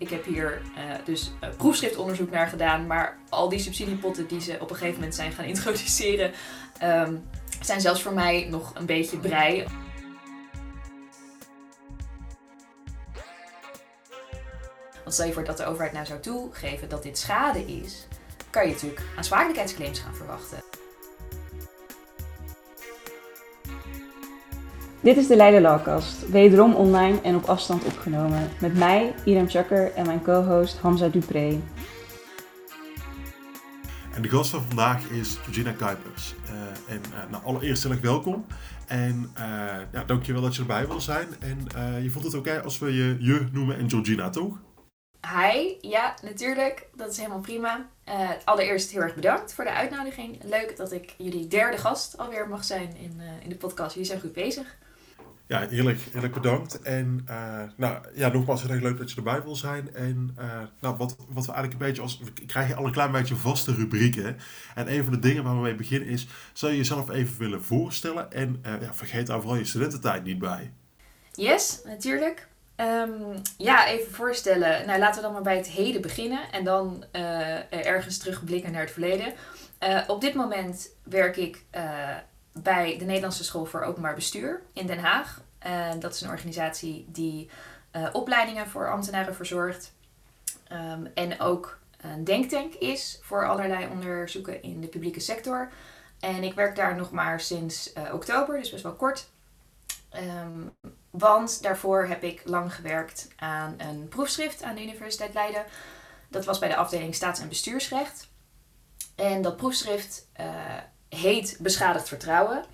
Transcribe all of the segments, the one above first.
Ik heb hier uh, dus uh, proefschriftonderzoek naar gedaan, maar al die subsidiepotten die ze op een gegeven moment zijn gaan introduceren, um, zijn zelfs voor mij nog een beetje brei. Want stel je voor dat de overheid nou zou toegeven dat dit schade is, kan je natuurlijk aansprakelijkheidsclaims gaan verwachten. Dit is de Leiden Lawcast, wederom online en op afstand opgenomen. Met mij, Irem Chakker en mijn co-host Hamza Dupré. En de gast van vandaag is Georgina Kuipers. Uh, en uh, nou, allereerst heel erg welkom. En uh, ja, dankjewel dat je erbij wil zijn. En je vond het oké als we je je noemen en Georgina, toch? Hi, ja, natuurlijk. Dat is helemaal prima. Uh, allereerst heel erg bedankt voor de uitnodiging. Leuk dat ik jullie derde gast alweer mag zijn in, uh, in de podcast. Jullie zijn goed bezig. Ja, eerlijk, eerlijk bedankt. En uh, nou, ja, nogmaals heel erg leuk dat je erbij wil zijn. En nou, wat, wat we eigenlijk een beetje als... We krijgen al een klein beetje vaste rubrieken. En een van de dingen waar we mee beginnen is... Zou je jezelf even willen voorstellen? En ja, vergeet daar vooral je studententijd niet bij. Yes, natuurlijk. Um, ja, even voorstellen. Nou, laten we dan maar bij het heden beginnen en dan ergens terugblikken naar het verleden. Op dit moment werk ik bij de Nederlandse School voor Openbaar Bestuur in Den Haag. Dat is een organisatie die opleidingen voor ambtenaren verzorgt. Um, en ook een denktank is voor allerlei onderzoeken in de publieke sector. En ik werk daar nog maar sinds oktober, dus best wel kort. Um, want daarvoor heb ik lang gewerkt aan een proefschrift aan de Universiteit Leiden. Dat was bij de afdeling Staats- en Bestuursrecht. En dat proefschrift heet Beschadigd Vertrouwen.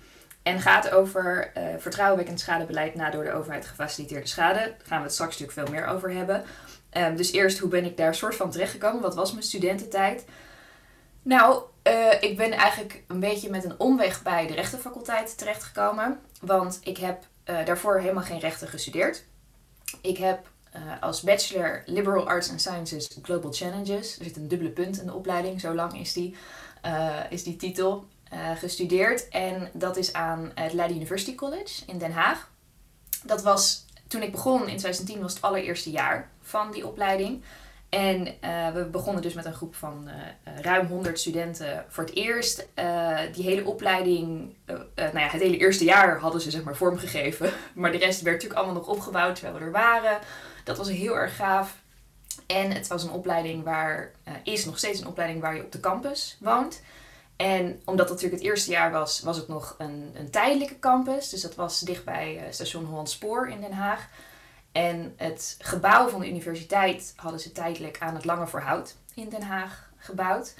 En gaat over uh, vertrouwenwekkend schadebeleid na door de overheid gefaciliteerde schade. Daar gaan we het straks natuurlijk veel meer over hebben. Um, dus eerst, hoe ben ik daar soort van terechtgekomen? Wat was mijn studententijd? Nou, uh, ik ben eigenlijk een beetje met een omweg bij de rechtenfaculteit terechtgekomen. Want ik heb uh, daarvoor helemaal geen rechten gestudeerd. Ik heb als bachelor Liberal Arts and Sciences Global Challenges, er zit een dubbele punt in de opleiding, zo lang is die, is die titel, gestudeerd. En dat is aan het Leiden University College in Den Haag. Dat was, toen ik begon in 2010, was het allereerste jaar van die opleiding. En uh, we begonnen dus met een groep van uh, ruim 100 studenten voor het eerst. Die hele opleiding, nou ja, het hele eerste jaar hadden ze zeg maar vormgegeven. Maar de rest werd natuurlijk allemaal nog opgebouwd terwijl we er waren. Dat was heel erg gaaf. En het was een opleiding waar, is nog steeds een opleiding waar je op de campus woont. En omdat het natuurlijk het eerste jaar was, was het nog een, een tijdelijke campus. Dus dat was dichtbij station Holland Spoor in Den Haag. En het gebouw van de universiteit hadden ze tijdelijk aan het Lange Verhout in Den Haag gebouwd.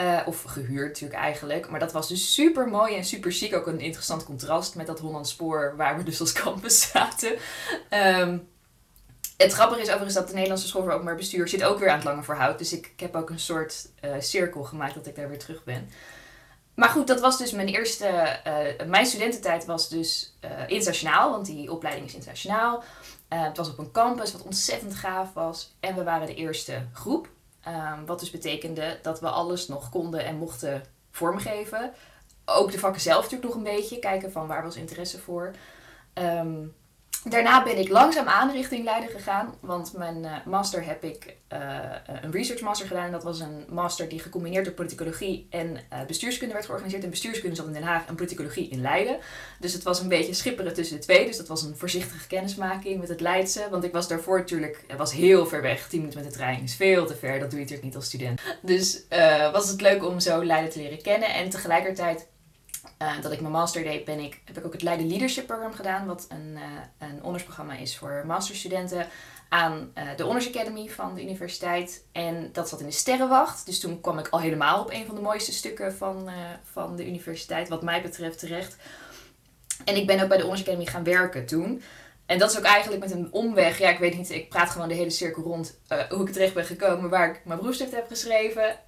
Uh, of gehuurd natuurlijk eigenlijk. Maar dat was dus super mooi en super chic. Ook een interessant contrast met dat Hollandspoor waar we dus als campus zaten. Um, het grappige is overigens dat de Nederlandse School voor Openbaar Bestuur zit ook weer aan het Lange Verhout. Dus ik, ik heb ook een soort uh, cirkel gemaakt dat ik daar weer terug ben. Maar goed, dat was dus mijn eerste. Uh, mijn studententijd was dus internationaal, want die opleiding is internationaal. Uh, het was op een campus wat ontzettend gaaf was. En we waren de eerste groep. Um, wat dus betekende dat we alles nog konden en mochten vormgeven. Ook de vakken zelf natuurlijk nog een beetje. Kijken van waar was interesse voor. Um, Daarna ben ik langzaamaan richting Leiden gegaan, want mijn uh, master heb ik uh, een research master gedaan. En dat was een master die gecombineerd door politicologie en uh, bestuurskunde werd georganiseerd. En bestuurskunde zat in Den Haag en politicologie in Leiden. Dus het was een beetje schipperen tussen de twee. Dus dat was een voorzichtige kennismaking met het Leidse. Want ik was daarvoor natuurlijk, was heel ver weg. 10 minuten met de trein is veel te ver, dat doe je natuurlijk niet als student. Dus was het leuk om zo Leiden te leren kennen. En tegelijkertijd uh, dat ik mijn master deed, ben ik, heb ik ook het Leiden Leadership Program gedaan, wat een, uh, een ondersprogramma is voor masterstudenten aan uh, de Honors Academy van de universiteit. En dat zat in de Sterrenwacht. Dus toen kwam ik al helemaal op een van de mooiste stukken van, van de universiteit, wat mij betreft terecht. En ik ben ook bij de Honors Academy gaan werken toen. En dat is ook eigenlijk met een omweg. Ja, ik weet niet, ik praat gewoon de hele cirkel rond hoe ik terecht ben gekomen waar ik mijn beroepsstift heb geschreven.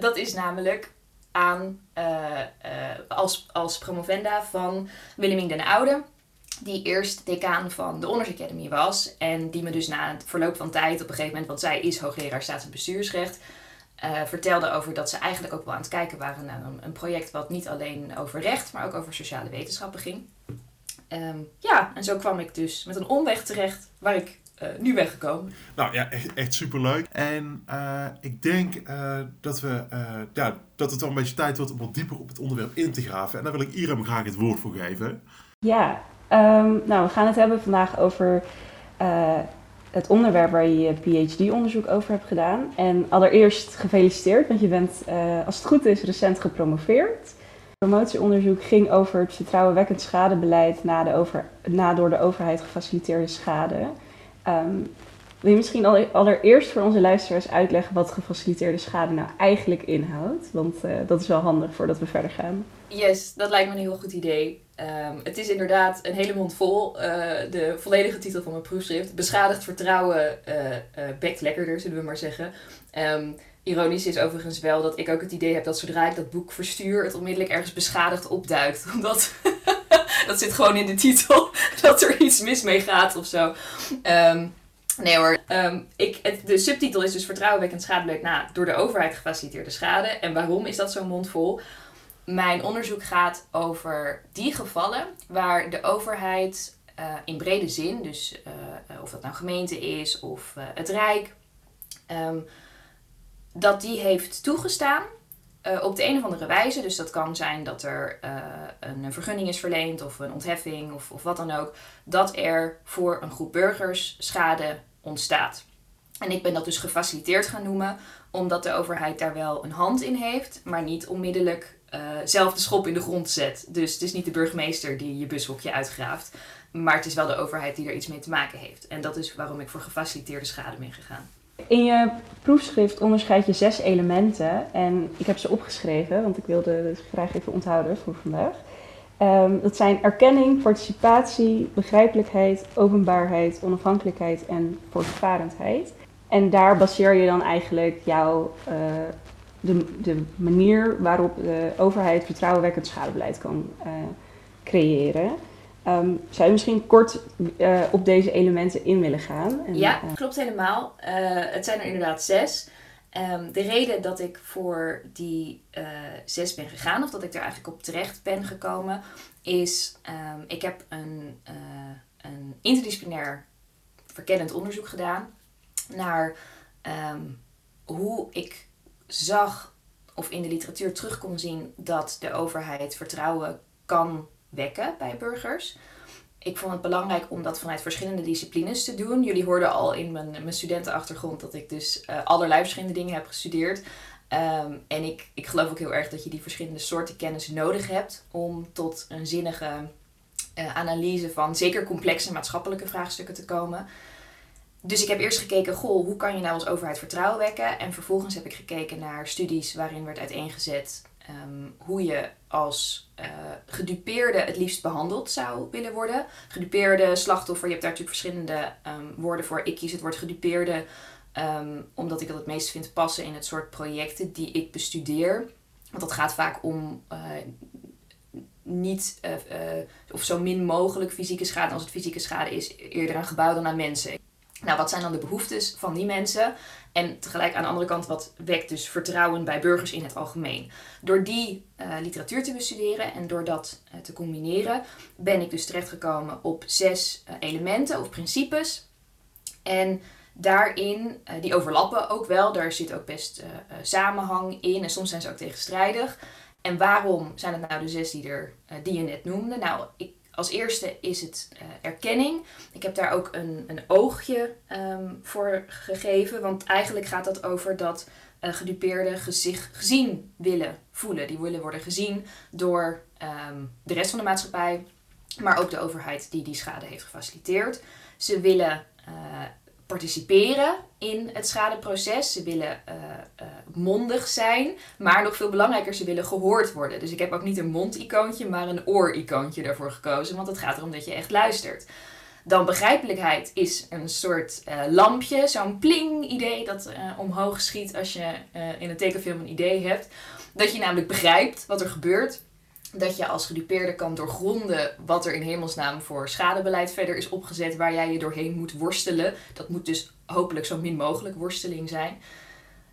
dat is namelijk aan uh, uh, als, als promovenda van Willemien den Oude. Die eerst decaan van de Honors Academy was. En die me dus na het verloop van tijd op een gegeven moment, want zij is hoogleraar staats- en bestuursrecht. Uh, vertelde over dat ze eigenlijk ook wel aan het kijken waren naar een, een, project wat niet alleen over recht, maar ook over sociale wetenschappen ging. Um, ja, en zo kwam ik dus met een omweg terecht waar ik nu weggekomen. Nou ja, echt, echt superleuk. En ik denk dat, we, ja, dat het wel een beetje tijd wordt om wat dieper op het onderwerp in te graven. En daar wil ik Iram graag het woord voor geven. Ja, ehm, nou we gaan het hebben vandaag over het onderwerp waar je je PhD-onderzoek over hebt gedaan. En allereerst gefeliciteerd, want je bent, uh, als het goed is, recent gepromoveerd. Het promotieonderzoek ging over het vertrouwenwekkend schadebeleid na, de over, na door de overheid gefaciliteerde schade. Um, wil je misschien allereerst voor onze luisteraars uitleggen wat gefaciliteerde schade nou eigenlijk inhoudt? Want uh, dat is wel handig voordat we verder gaan. Yes, dat lijkt me een heel goed idee. Um, het is inderdaad een hele mond vol. Uh, de volledige titel van mijn proefschrift. Beschadigd vertrouwen uh, bekt lekkerder, zullen we maar zeggen. Um, ironisch is overigens wel dat ik ook het idee heb dat zodra ik dat boek verstuur, het onmiddellijk ergens beschadigd opduikt. Omdat dat zit gewoon in de titel, dat er iets mis mee gaat of zo. Um, Nee hoor, um, ik, de subtitel is dus vertrouwenwekkend schadebeleid na door de overheid gefaciliteerde schade. En waarom is dat zo'n mondvol? Mijn onderzoek gaat over die gevallen waar de overheid uh, in brede zin, dus uh, of dat nou gemeente is of het Rijk, um, dat die heeft toegestaan op de een of andere wijze. Dus dat kan zijn dat er een vergunning is verleend of een ontheffing of, of wat dan ook. Dat er voor een groep burgers schade ontstaat. En ik ben dat dus gefaciliteerd gaan noemen, omdat de overheid daar wel een hand in heeft, maar niet onmiddellijk uh, zelf de schop in de grond zet. Dus het is niet de burgemeester die je bushokje uitgraaft, maar het is wel de overheid die er iets mee te maken heeft. En dat is waarom ik voor gefaciliteerde schade ben gegaan. In je proefschrift onderscheid je zes elementen en ik heb ze opgeschreven, want ik wilde het graag even onthouden voor vandaag. Um, dat zijn erkenning, participatie, begrijpelijkheid, openbaarheid, onafhankelijkheid en voortvarendheid. En daar baseer je dan eigenlijk jouw, uh, de, de manier waarop de overheid vertrouwenwekkend schadebeleid kan uh, creëren. Um, zou je misschien kort uh, op deze elementen in willen gaan? En, ja, klopt helemaal. het zijn er inderdaad zes. Um, de reden dat ik voor die zes ben gegaan, of dat ik er eigenlijk op terecht ben gekomen, is um, ik heb een, een interdisciplinair verkennend onderzoek gedaan naar hoe ik zag of in de literatuur terug kon zien dat de overheid vertrouwen kan wekken bij burgers ik vond het belangrijk om dat vanuit verschillende disciplines te doen. Jullie hoorden al in mijn, mijn studentenachtergrond dat ik dus uh, allerlei verschillende dingen heb gestudeerd. Um, en ik, ik geloof ook heel erg dat je die verschillende soorten kennis nodig hebt om tot een zinnige uh, analyse van zeker complexe maatschappelijke vraagstukken te komen. Dus ik heb eerst gekeken, goh, hoe kan je nou als overheid vertrouwen wekken? En vervolgens heb ik gekeken naar studies waarin werd uiteengezet um, hoe je als uh, gedupeerde het liefst behandeld zou willen worden. Gedupeerde, slachtoffer, je hebt daar natuurlijk verschillende um, woorden voor. Ik kies het woord gedupeerde um, omdat ik dat het meest vind passen in het soort projecten die ik bestudeer. Want dat gaat vaak om uh, niet uh, of zo min mogelijk fysieke schade. Als het fysieke schade is, eerder aan gebouw dan aan mensen. Nou, wat zijn dan de behoeftes van die mensen? En tegelijk aan de andere kant, wat wekt dus vertrouwen bij burgers in het algemeen? Door die uh, literatuur te bestuderen en door dat uh, te combineren, ben ik dus terechtgekomen op zes uh, elementen of principes. En daarin, die overlappen ook wel, daar zit ook best samenhang in en soms zijn ze ook tegenstrijdig. En waarom zijn het nou de zes die, er, die je net noemde? Nou, ik als eerste is het uh, erkenning. Ik heb daar ook een, een oogje um, voor gegeven. Want eigenlijk gaat dat over dat uh, gedupeerden zich gezien willen voelen. Die willen worden gezien door um, de rest van de maatschappij. Maar ook de overheid die die schade heeft gefaciliteerd. Ze willen uh, participeren in het schadeproces. Ze willen uh, uh, mondig zijn, maar nog veel belangrijker, ze willen gehoord worden. Dus ik heb ook niet een mond-icoontje, maar een oor-icoontje daarvoor gekozen, want het gaat erom dat je echt luistert. Dan begrijpelijkheid is een soort uh, lampje, zo'n pling-idee dat omhoog schiet als je in een tekenfilm een idee hebt. Dat je namelijk begrijpt wat er gebeurt dat je als gedupeerde kan doorgronden wat er in hemelsnaam voor schadebeleid verder is opgezet, waar jij je doorheen moet worstelen. Dat moet dus hopelijk zo min mogelijk worsteling zijn.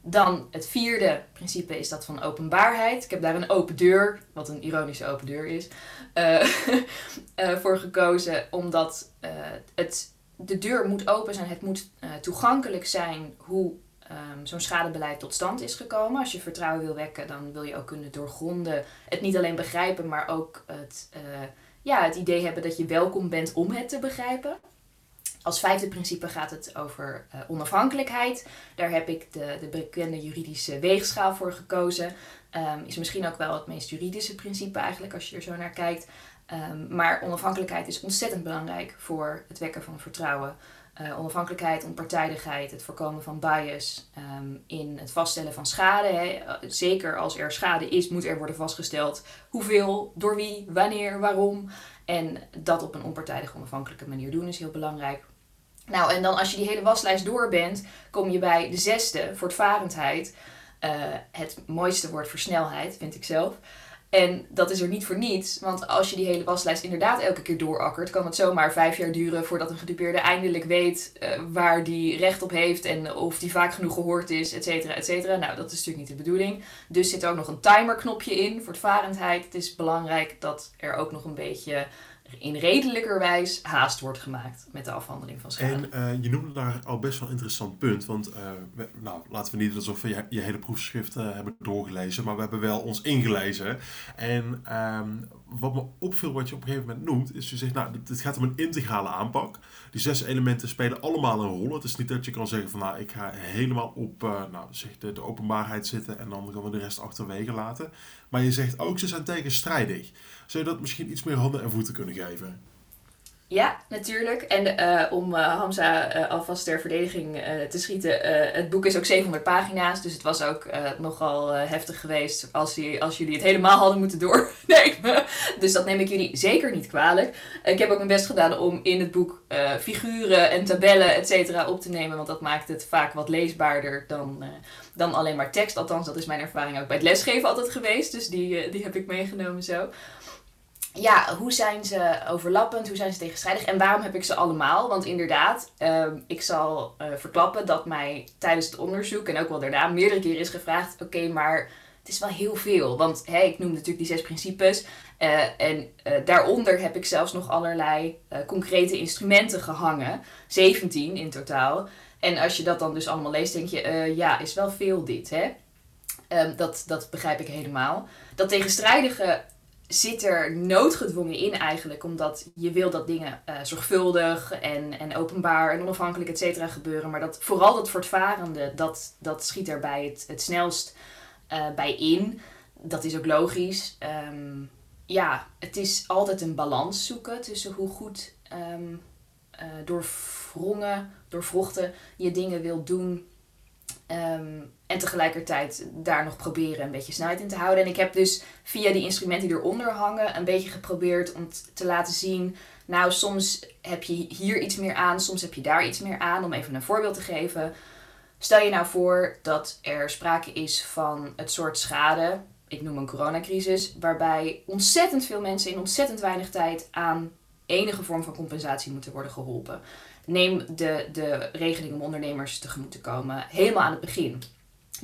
Dan het vierde principe is dat van openbaarheid. Ik heb daar een open deur, wat een ironische open deur is, uh, uh, voor gekozen, omdat uh, het de deur moet open zijn, het moet toegankelijk zijn hoe um, zo'n schadebeleid tot stand is gekomen. Als je vertrouwen wil wekken, dan wil je ook kunnen doorgronden. Het niet alleen begrijpen, maar ook het, uh, ja, het idee hebben dat je welkom bent om het te begrijpen. Als vijfde principe gaat het over uh, onafhankelijkheid. Daar heb ik de, de bekende juridische weegschaal voor gekozen. Um, is misschien ook wel het meest juridische principe eigenlijk als je er zo naar kijkt. Um, maar onafhankelijkheid is ontzettend belangrijk voor het wekken van vertrouwen. Uh, onafhankelijkheid, onpartijdigheid, het voorkomen van bias um, in het vaststellen van schade. Hè. Zeker als er schade is, moet er worden vastgesteld hoeveel, door wie, wanneer, waarom. En dat op een onpartijdige, onafhankelijke manier doen is heel belangrijk. Nou, en dan als je die hele waslijst door bent, kom je bij de zesde, voortvarendheid. Uh, het mooiste woord voor snelheid, vind ik zelf. En dat is er niet voor niets, want als je die hele waslijst inderdaad elke keer doorakkert, kan het zomaar vijf jaar duren voordat een gedupeerde eindelijk weet uh, waar die recht op heeft en of die vaak genoeg gehoord is, et cetera, et cetera. Nou, dat is natuurlijk niet de bedoeling. Dus zit er ook nog een timerknopje in, voortvarendheid. Het is belangrijk dat er ook nog een beetje in redelijkerwijs haast wordt gemaakt met de afhandeling van schade. En uh, je noemde daar al best wel een interessant punt. Want we, nou, laten we niet alsof we je, je hele proefschrift uh, hebben doorgelezen. Maar we hebben wel ons ingelezen. En um, wat me opviel wat je op een gegeven moment noemt. Is je zegt, nou, het gaat om een integrale aanpak. Die zes elementen spelen allemaal een rol. Het is niet dat je kan zeggen van, nou, ik ga helemaal op nou, zeg de, de openbaarheid zitten. En dan gaan we de rest achterwege laten. Maar je zegt ook, ze zijn tegenstrijdig. Zou je dat misschien iets meer handen en voeten kunnen geven? Ja, natuurlijk. En uh, om uh, Hamza uh, alvast ter verdediging te schieten. het boek is ook 700 pagina's, dus het was ook nogal heftig geweest als, die, als jullie het helemaal hadden moeten doornemen. dus dat neem ik jullie zeker niet kwalijk. ik heb ook mijn best gedaan om in het boek figuren en tabellen, et cetera, op te nemen, want dat maakt het vaak wat leesbaarder dan, dan alleen maar tekst. Althans, dat is mijn ervaring ook bij het lesgeven altijd geweest, dus die, die heb ik meegenomen zo ja, hoe zijn ze overlappend? Hoe zijn ze tegenstrijdig? En waarom heb ik ze allemaal? Want inderdaad, uh, ik zal uh, verklappen dat mij tijdens het onderzoek en ook wel daarna meerdere keren is gevraagd: oké, maar het is wel heel veel. Want hè, ik noem natuurlijk die zes principes. Uh, en daaronder heb ik zelfs nog allerlei concrete instrumenten gehangen. 17 in totaal. En als je dat dan dus allemaal leest, denk je: ja, is wel veel dit. Hè? Um, dat, dat begrijp ik helemaal. Dat tegenstrijdige zit er noodgedwongen in eigenlijk, omdat je wil dat dingen uh, zorgvuldig en, en openbaar en onafhankelijk et cetera gebeuren. Maar dat, vooral dat voortvarende, dat, dat schiet erbij het, het snelst uh, bij in. Dat is ook logisch. Um, ja, het is altijd een balans zoeken tussen hoe goed um, doorwrongen, doorvrochten je dingen wil doen Um, en tegelijkertijd daar nog proberen een beetje snelheid in te houden. En ik heb dus via die instrumenten die eronder hangen een beetje geprobeerd om te laten zien. Nou, soms heb je hier iets meer aan, soms heb je daar iets meer aan. Om even een voorbeeld te geven. Stel je nou voor dat er sprake is van het soort schade, ik noem een coronacrisis, waarbij ontzettend veel mensen in ontzettend weinig tijd aan enige vorm van compensatie moeten worden geholpen neem de, de regeling om ondernemers tegemoet te komen helemaal aan het begin.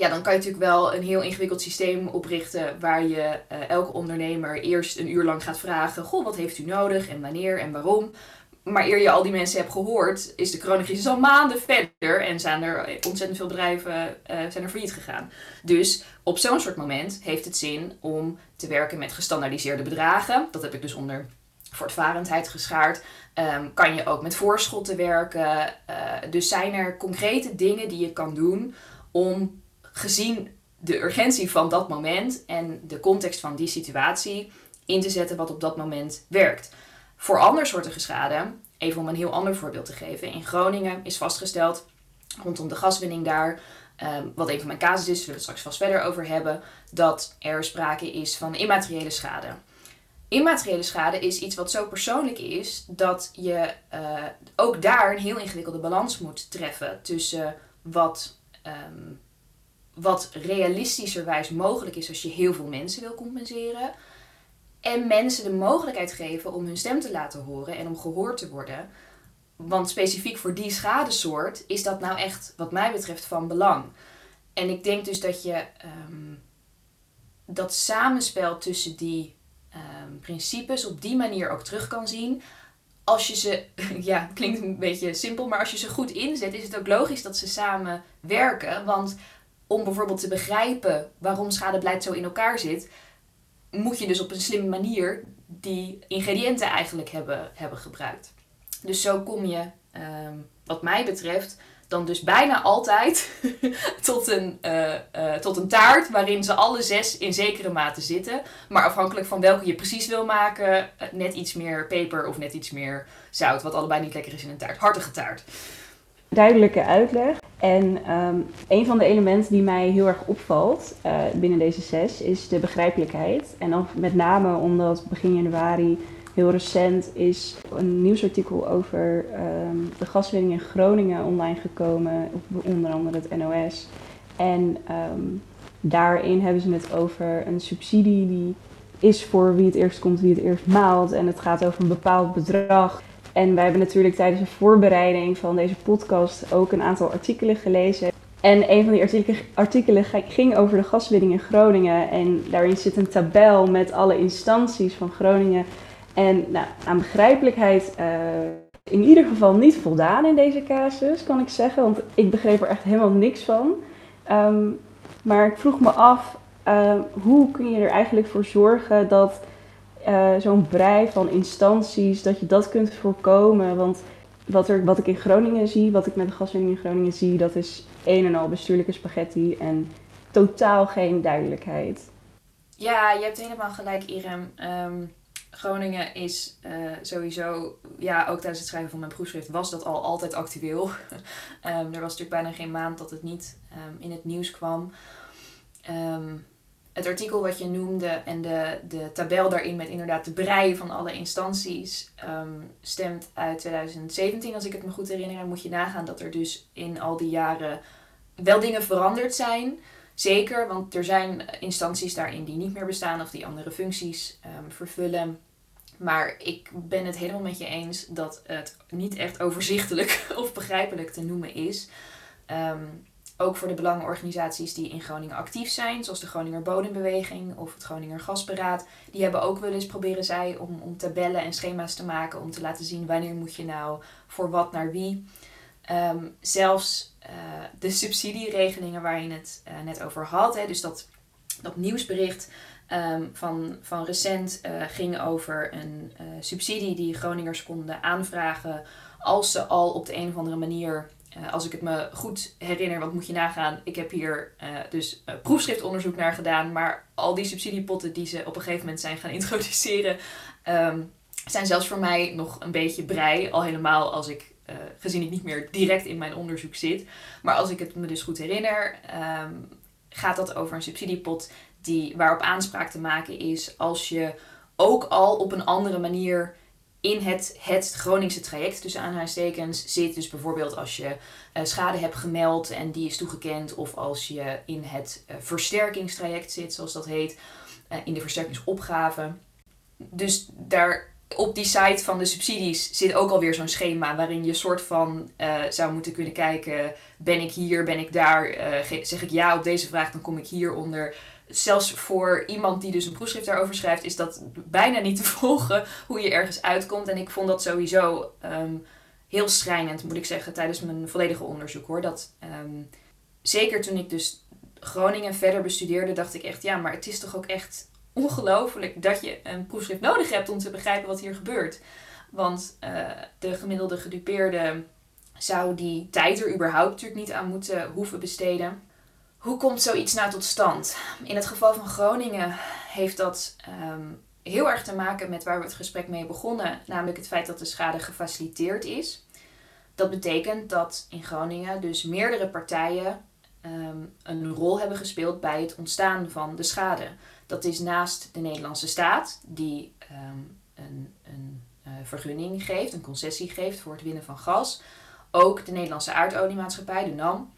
Ja, dan kan je natuurlijk wel een heel ingewikkeld systeem oprichten waar je uh, elke ondernemer eerst een uur lang gaat vragen: Goh, wat heeft u nodig en wanneer en waarom? Maar eer je al die mensen hebt gehoord, is de coronacrisis al maanden verder en zijn er ontzettend veel bedrijven uh, zijn er failliet gegaan. Dus op zo'n soort moment heeft het zin om te werken met gestandaardiseerde bedragen. Dat heb ik dus onder voortvarendheid geschaard. Um, kan je ook met voorschotten werken. Uh, dus zijn er concrete dingen die je kan doen om gezien de urgentie van dat moment en de context van die situatie in te zetten wat op dat moment werkt. Voor andersoortige schade, even om een heel ander voorbeeld te geven. In Groningen is vastgesteld rondom de gaswinning daar, um, wat een van mijn casus is, zullen we het straks vast verder over hebben, dat er sprake is van immateriële schade. Immateriële schade is iets wat zo persoonlijk is dat je uh, ook daar een heel ingewikkelde balans moet treffen tussen wat, um, wat realistischerwijs mogelijk is als je heel veel mensen wil compenseren. En mensen de mogelijkheid geven om hun stem te laten horen en om gehoord te worden. Want specifiek voor die schadesoort is dat nou echt, wat mij betreft, van belang. En ik denk dus dat je um, dat samenspel tussen die um, principes op die manier ook terug kan zien als je ze, ja, klinkt een beetje simpel, maar als je ze goed inzet, is het ook logisch dat ze samen werken. Want om bijvoorbeeld te begrijpen waarom schadebeleid zo in elkaar zit, moet je dus op een slimme manier die ingrediënten eigenlijk hebben, hebben gebruikt. Dus zo kom je, ehm, wat mij betreft, dan dus bijna altijd tot, een, uh, uh, tot een taart waarin ze alle zes in zekere mate zitten. Maar afhankelijk van welke je precies wil maken, uh, net iets meer peper of net iets meer zout. Wat allebei niet lekker is in een taart. Hartige taart. Duidelijke uitleg. En um, een van de elementen die mij heel erg opvalt binnen deze zes is de begrijpelijkheid. En dan met name omdat begin januari heel recent is een nieuwsartikel over um, de gaswinning in Groningen online gekomen, op onder andere het NOS. En um, daarin hebben ze het over een subsidie die is voor wie het eerst komt, wie het eerst maalt. En het gaat over een bepaald bedrag. En wij hebben natuurlijk tijdens de voorbereiding van deze podcast ook een aantal artikelen gelezen. En een van die artikelen, ging over de gaswinning in Groningen. En daarin zit een tabel met alle instanties van Groningen en nou, aan begrijpelijkheid uh, in ieder geval niet voldaan in deze casus, kan ik zeggen. Want ik begreep er echt helemaal niks van. Um, maar ik vroeg me af, uh, hoe kun je er eigenlijk voor zorgen dat uh, zo'n brei van instanties, dat je dat kunt voorkomen? Want wat, er, wat ik in Groningen zie, wat ik met de gaswinning in Groningen zie, dat is een en al bestuurlijke spaghetti en totaal geen duidelijkheid. Ja, je hebt helemaal gelijk, Irem. Um Groningen is uh, sowieso, ja, ook tijdens het schrijven van mijn proefschrift was dat al altijd actueel. um, er was natuurlijk bijna geen maand dat het niet um, in het nieuws kwam. Um, het artikel wat je noemde en de, de tabel daarin met inderdaad de brei van alle instanties stemt uit 2017, als ik het me goed herinner. En moet je nagaan dat er dus in al die jaren wel dingen veranderd zijn. Zeker, want er zijn instanties daarin die niet meer bestaan of die andere functies um, vervullen. Maar ik ben het helemaal met je eens dat het niet echt overzichtelijk of begrijpelijk te noemen is. Um, ook voor de belangenorganisaties die in Groningen actief zijn, zoals de Groninger Bodembeweging of het Groninger Gasberaad. Die hebben ook wel eens proberen zij om, om tabellen en schema's te maken om te laten zien wanneer moet je nou voor wat naar wie. Um, zelfs uh, de subsidieregelingen waar je het uh, net over had, hè, dus dat, dat nieuwsbericht um, van, van recent uh, ging over een subsidie die Groningers konden aanvragen als ze al op de een of andere manier, als ik het me goed herinner, want moet je nagaan, ik heb hier dus proefschriftonderzoek naar gedaan, maar al die subsidiepotten die ze op een gegeven moment zijn gaan introduceren, um, zijn zelfs voor mij nog een beetje brei, al helemaal als ik gezien ik niet meer direct in mijn onderzoek zit. Maar als ik het me dus goed herinner, um, gaat dat over een subsidiepot die, waarop aanspraak te maken is als je ook al op een andere manier in het, het Groningse traject tussen aanhalingstekens zit. Dus bijvoorbeeld als je uh, schade hebt gemeld en die is toegekend. Of als je in het uh, versterkingstraject zit, zoals dat heet. Uh, in de versterkingsopgave. Dus daar op die site van de subsidies zit ook alweer zo'n schema waarin je soort van zou moeten kunnen kijken: ben ik hier, ben ik daar? Zeg ik ja op deze vraag, dan kom ik hieronder. Zelfs voor iemand die dus een proefschrift daarover schrijft, is dat bijna niet te volgen hoe je ergens uitkomt. En ik vond dat sowieso um, heel schrijnend, moet ik zeggen, tijdens mijn volledige onderzoek hoor. Dat um, zeker toen ik dus Groningen verder bestudeerde, dacht ik echt: ja, maar het is toch ook echt ongelooflijk dat je een proefschrift nodig hebt om te begrijpen wat hier gebeurt. Want uh, de gemiddelde gedupeerde zou die tijd er überhaupt natuurlijk niet aan moeten hoeven besteden. Hoe komt zoiets nou tot stand? In het geval van Groningen heeft dat um, heel erg te maken met waar we het gesprek mee begonnen, namelijk het feit dat de schade gefaciliteerd is. Dat betekent dat in Groningen dus meerdere partijen um, een rol hebben gespeeld bij het ontstaan van de schade. Dat is naast de Nederlandse staat, die um, een, een uh, vergunning geeft, een concessie geeft voor het winnen van gas. Ook de Nederlandse aardoliemaatschappij, de NAM,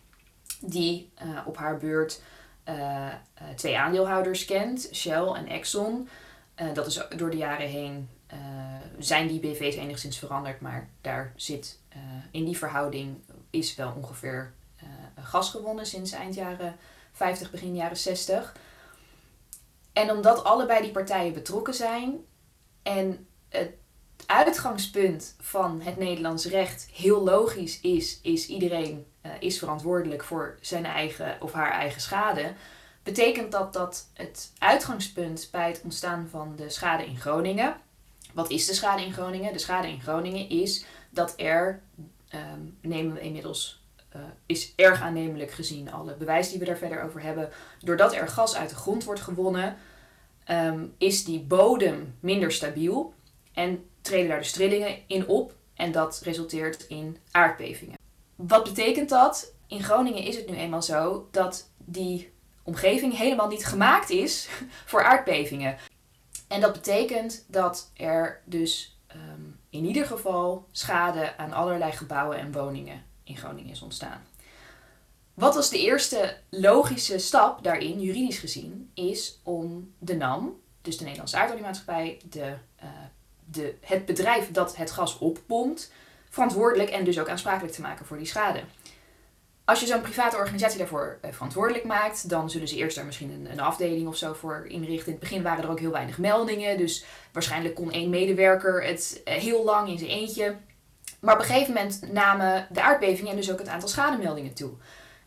die uh, op haar beurt uh, twee aandeelhouders kent, Shell en Exxon. dat is door de jaren heen, zijn die BV's enigszins veranderd, maar daar zit in die verhouding is wel ongeveer gas gewonnen sinds eind jaren 50, begin jaren 60. En omdat allebei die partijen betrokken zijn en het uitgangspunt van het Nederlands recht heel logisch is, is iedereen uh, is verantwoordelijk voor zijn eigen of haar eigen schade, betekent dat dat het uitgangspunt bij het ontstaan van de schade in Groningen. Wat is de schade in Groningen? De schade in Groningen is dat er, um, nemen we inmiddels, uh, is erg aannemelijk gezien alle bewijs die we daar verder over hebben, doordat er gas uit de grond wordt gewonnen, um, is die bodem minder stabiel en treden daar de trillingen in op en dat resulteert in aardbevingen. Wat betekent dat? In Groningen is het nu eenmaal zo dat die omgeving helemaal niet gemaakt is voor aardbevingen. En dat betekent dat er dus um, in ieder geval schade aan allerlei gebouwen en woningen in Groningen is ontstaan. Wat was de eerste logische stap daarin, juridisch gezien, is om de NAM, dus de Nederlandse Aardoliemaatschappij, de, uh, de, het bedrijf dat het gas oppompt, verantwoordelijk en dus ook aansprakelijk te maken voor die schade. Als je zo'n private organisatie daarvoor eh, verantwoordelijk maakt, dan zullen ze eerst daar misschien een, een, afdeling of zo voor inrichten. In het begin waren er ook heel weinig meldingen, dus waarschijnlijk kon één medewerker het eh, heel lang in zijn eentje. Maar op een gegeven moment namen de aardbevingen en dus ook het aantal schademeldingen toe.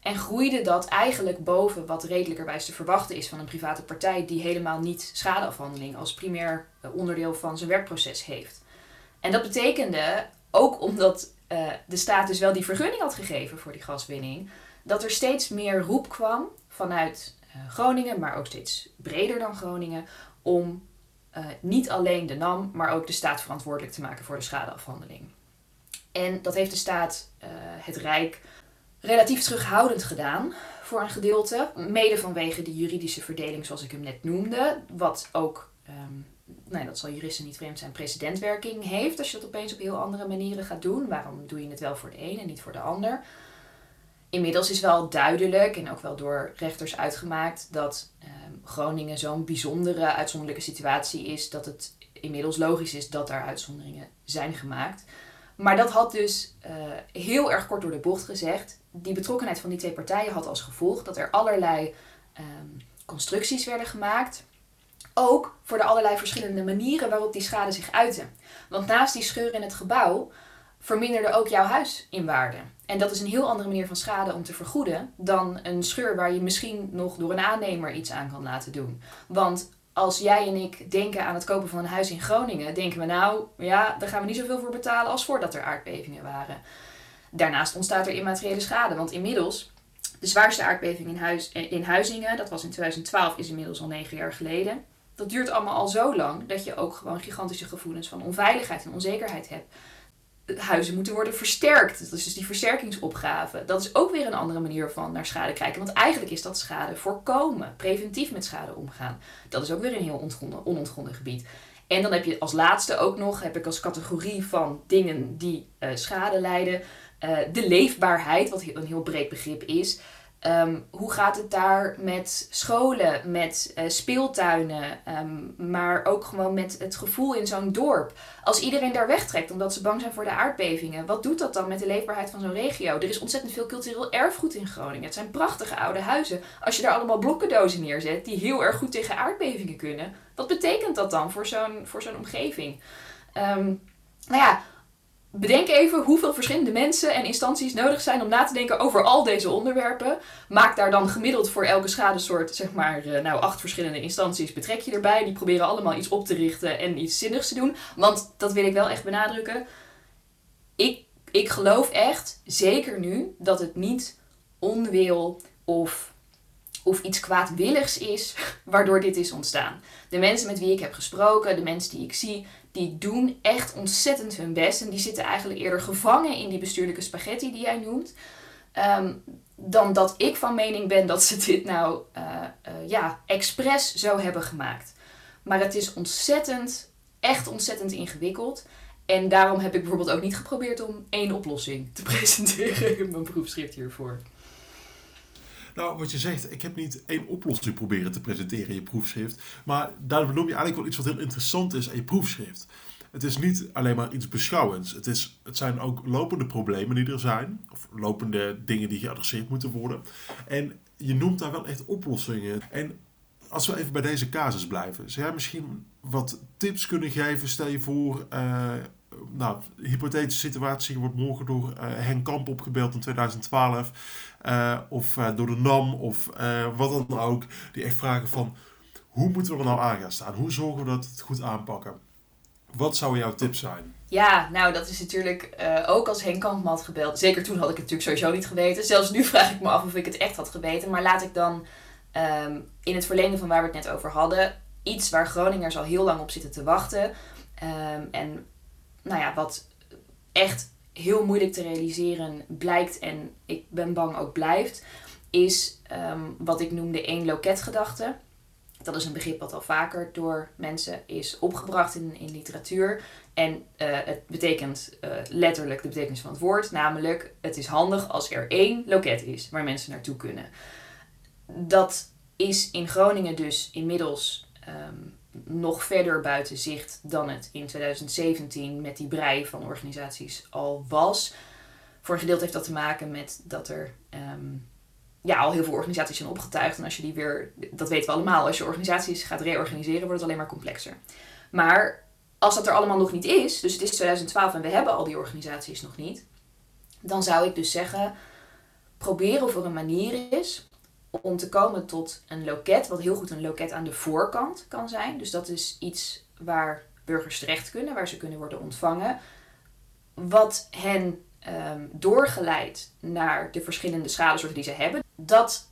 En groeide dat eigenlijk boven wat redelijkerwijs te verwachten is van een private partij die helemaal niet schadeafhandeling als primair eh, onderdeel van zijn werkproces heeft. En dat betekende, ook omdat uh, de staat dus wel die vergunning had gegeven voor die gaswinning, dat er steeds meer roep kwam vanuit uh, Groningen, maar ook steeds breder dan Groningen, om uh, niet alleen de NAM, maar ook de staat verantwoordelijk te maken voor de schadeafhandeling. En dat heeft de staat, het Rijk, relatief terughoudend gedaan voor een gedeelte. Mede vanwege die juridische verdeling zoals ik hem net noemde. Wat ook um, nou, dat zal juristen niet vreemd zijn, precedentwerking heeft. Als je dat opeens op heel andere manieren gaat doen. Waarom doe je het wel voor de een en niet voor de ander? Inmiddels is wel duidelijk en ook wel door rechters uitgemaakt dat eh, Groningen zo'n bijzondere, uitzonderlijke situatie is. Dat het inmiddels logisch is dat daar uitzonderingen zijn gemaakt. Maar dat had dus uh, heel erg kort door de bocht gezegd. Die betrokkenheid van die twee partijen had als gevolg dat er allerlei um, constructies werden gemaakt ook voor de allerlei verschillende manieren waarop die schade zich uiten. Want naast die scheur in het gebouw verminderde ook jouw huis in waarde. En dat is een heel andere manier van schade om te vergoeden dan een scheur waar je misschien nog door een aannemer iets aan kan laten doen. Want als jij en ik denken aan het kopen van een huis in Groningen, denken we nou, ja, daar gaan we niet zoveel voor betalen als voordat er aardbevingen waren. Daarnaast ontstaat er immateriële schade, want inmiddels, de zwaarste aardbeving in, huis, in Huizingen, dat was in 2012, is inmiddels al negen jaar geleden dat duurt allemaal al zo lang dat je ook gewoon gigantische gevoelens van onveiligheid en onzekerheid hebt. Huizen moeten worden versterkt. Dat is dus die versterkingsopgave. Dat is ook weer een andere manier van naar schade kijken. Want eigenlijk is dat schade voorkomen. Preventief met schade omgaan. Dat is ook weer een heel ontgonnen, onontgonnen gebied. En dan heb je als laatste ook nog, heb ik als categorie van dingen die uh, schade leiden, uh, de leefbaarheid, wat een heel breed begrip is. Um, hoe gaat het daar met scholen, met uh, speeltuinen, um, maar ook gewoon met het gevoel in zo'n dorp? Als iedereen daar wegtrekt omdat ze bang zijn voor de aardbevingen, wat doet dat dan met de leefbaarheid van zo'n regio? Er is ontzettend veel cultureel erfgoed in Groningen. Het zijn prachtige oude huizen. Als je daar allemaal blokkendozen neerzet die heel erg goed tegen aardbevingen kunnen, wat betekent dat dan voor zo'n, voor zo'n omgeving? Um, nou ja, Bedenk even hoeveel verschillende mensen en instanties nodig zijn om na te denken over al deze onderwerpen. Maak daar dan gemiddeld voor elke schadesoort, zeg maar, eh, nou, acht verschillende instanties betrek je erbij. Die proberen allemaal iets op te richten en iets zinnigs te doen. Want dat wil ik wel echt benadrukken. Ik, ik geloof echt, zeker nu, dat het niet onwil of, of iets kwaadwilligs is waardoor dit is ontstaan. De mensen met wie ik heb gesproken, de mensen die ik zie, die doen echt ontzettend hun best. En die zitten eigenlijk eerder gevangen in die bestuurlijke spaghetti die jij noemt. Ehm, dan dat ik van mening ben dat ze dit nou uh, uh, ja, expres zo hebben gemaakt. Maar het is ontzettend, echt ontzettend ingewikkeld. En daarom heb ik bijvoorbeeld ook niet geprobeerd om één oplossing te presenteren in mijn proefschrift hiervoor. Nou, wat je zegt, ik heb niet één oplossing proberen te presenteren in je proefschrift. Maar daar benoem je eigenlijk wel iets wat heel interessant is aan je proefschrift. Het is niet alleen maar iets beschouwends. Het, is, het zijn ook lopende problemen die er zijn. Of lopende dingen die geadresseerd moeten worden. En je noemt daar wel echt oplossingen. En als we even bij deze casus blijven. Zou jij misschien wat tips kunnen geven? Stel je voor, uh, nou, hypothetische situatie wordt morgen door uh, Henk Kamp opgebeeld in 2012. Uh, of door de NAM of wat dan ook. Die echt vragen van, hoe moeten we er nou aan gaan staan? Hoe zorgen we dat we het goed aanpakken? Wat zou jouw tip zijn? Ja, nou dat is natuurlijk ook als Henk Kamp me had gebeld. Zeker toen had ik het natuurlijk sowieso niet geweten. Zelfs nu vraag ik me af of ik het echt had geweten. Maar laat ik dan um, in het verlengde van waar we het net over hadden, iets waar Groningers al heel lang op zitten te wachten. Um, en nou ja, wat echt heel moeilijk te realiseren blijkt en ik ben bang ook blijft, is um, wat ik noemde één loketgedachte. Dat is een begrip wat al vaker door mensen is opgebracht in, in literatuur. En uh, het betekent uh, letterlijk de betekenis van het woord, namelijk het is handig als er één loket is waar mensen naartoe kunnen dat is in Groningen dus inmiddels um, nog verder buiten zicht dan het in 2017 met die brei van organisaties al was. Voor een gedeelte heeft dat te maken met dat er um, ja, al heel veel organisaties zijn opgetuigd. En als je die weer, dat weten we allemaal, als je organisaties gaat reorganiseren, wordt het alleen maar complexer. Maar als dat er allemaal nog niet is, dus het is 2012 en we hebben al die organisaties nog niet, dan zou ik dus zeggen: probeer of een manier is om te komen tot een loket, wat heel goed een loket aan de voorkant kan zijn. Dus dat is iets waar burgers terecht kunnen, waar ze kunnen worden ontvangen. Wat hen um, naar de verschillende schadesoorten die ze hebben. Dat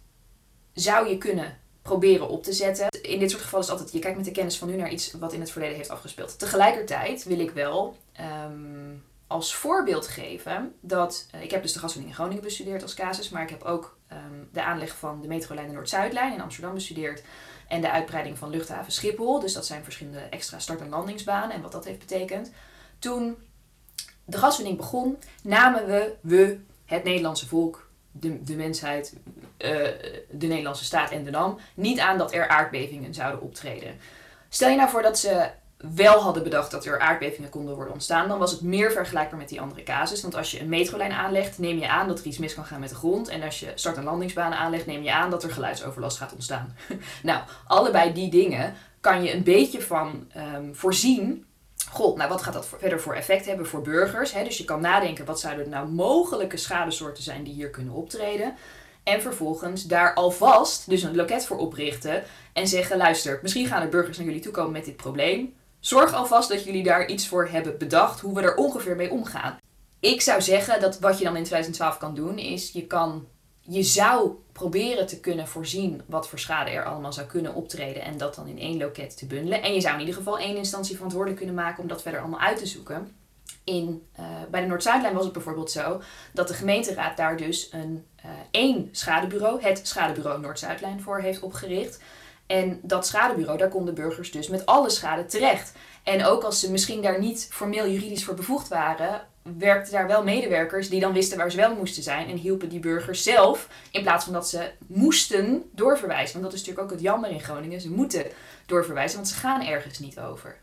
zou je kunnen proberen op te zetten. In dit soort gevallen is altijd, je kijkt met de kennis van nu naar iets wat in het verleden heeft afgespeeld. Tegelijkertijd wil ik wel um, als voorbeeld geven dat, uh, ik heb dus de gaswinning in Groningen bestudeerd als casus, maar ik heb ook um, de aanleg van de metrolijn de Noord-Zuidlijn in Amsterdam bestudeerd. En de uitbreiding van luchthaven Schiphol. Dus dat zijn verschillende extra start- en landingsbanen en wat dat heeft betekend. Toen de gaswinning begon, namen we, we, het Nederlandse volk, de, de mensheid, uh, de Nederlandse staat en de NAM, niet aan dat er aardbevingen zouden optreden. Stel je nou voor dat ze wel hadden bedacht dat er aardbevingen konden worden ontstaan, dan was het meer vergelijkbaar met die andere casus. Want als je een metrolijn aanlegt, neem je aan dat er iets mis kan gaan met de grond. En als je start- en landingsbanen aanlegt, neem je aan dat er geluidsoverlast gaat ontstaan. nou, allebei die dingen kan je een beetje van um, voorzien. God, nou wat gaat dat verder voor effect hebben voor burgers? Hè? Dus je kan nadenken, wat zouden nou mogelijke schadesoorten zijn die hier kunnen optreden? En vervolgens daar alvast dus een loket voor oprichten en zeggen: luister, misschien gaan er burgers naar jullie toe komen met dit probleem. Zorg alvast dat jullie daar iets voor hebben bedacht hoe we er ongeveer mee omgaan. Ik zou zeggen dat wat je dan in 2012 kan doen is je kan je zou proberen te kunnen voorzien wat voor schade er allemaal zou kunnen optreden en dat dan in één loket te bundelen. En je zou in ieder geval één instantie verantwoordelijk kunnen maken om dat verder allemaal uit te zoeken. In, uh, bij de Noord-Zuidlijn was het bijvoorbeeld zo dat de gemeenteraad daar dus een uh, één schadebureau, het schadebureau Noord-Zuidlijn, voor heeft opgericht. En dat schadebureau, daar konden burgers dus met alle schade terecht. En ook als ze misschien daar niet formeel juridisch voor bevoegd waren, werkten daar wel medewerkers die dan wisten waar ze wel moesten zijn en hielpen die burgers zelf in plaats van dat ze moesten doorverwijzen. Want dat is natuurlijk ook het jammer in Groningen. Ze moeten doorverwijzen, want ze gaan ergens niet over.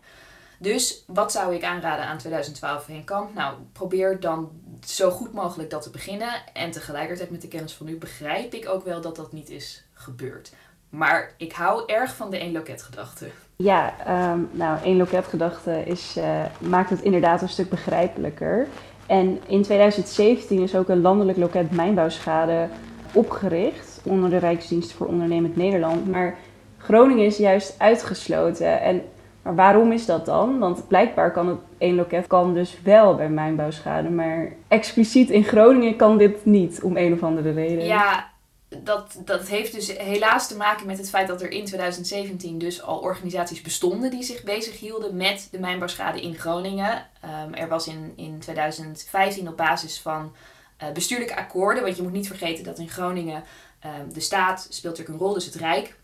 Dus wat zou ik aanraden aan 2012 Henk Kamp? Nou, probeer dan zo goed mogelijk dat te beginnen. En tegelijkertijd met de kennis van nu begrijp ik ook wel dat dat niet is gebeurd. Maar ik hou erg van de één loket gedachte. Ja, um, nou, één loket gedachte is, uh, maakt het inderdaad een stuk begrijpelijker. En in 2017 is ook een landelijk loket mijnbouwschade opgericht onder de Rijksdienst voor Ondernemend Nederland. Maar Groningen is juist uitgesloten. En maar waarom is dat dan? Want blijkbaar kan het één loket kan dus wel bij mijnbouwschade, maar expliciet in Groningen kan dit niet om een of andere reden. Ja, dat, dat heeft dus helaas te maken met het feit dat er in 2017 dus al organisaties bestonden die zich bezighielden met de mijnbouwschade in Groningen. Um, er was in, in 2015 op basis van uh, bestuurlijke akkoorden, want je moet niet vergeten dat in Groningen um, de staat speelt natuurlijk een rol, dus het Rijk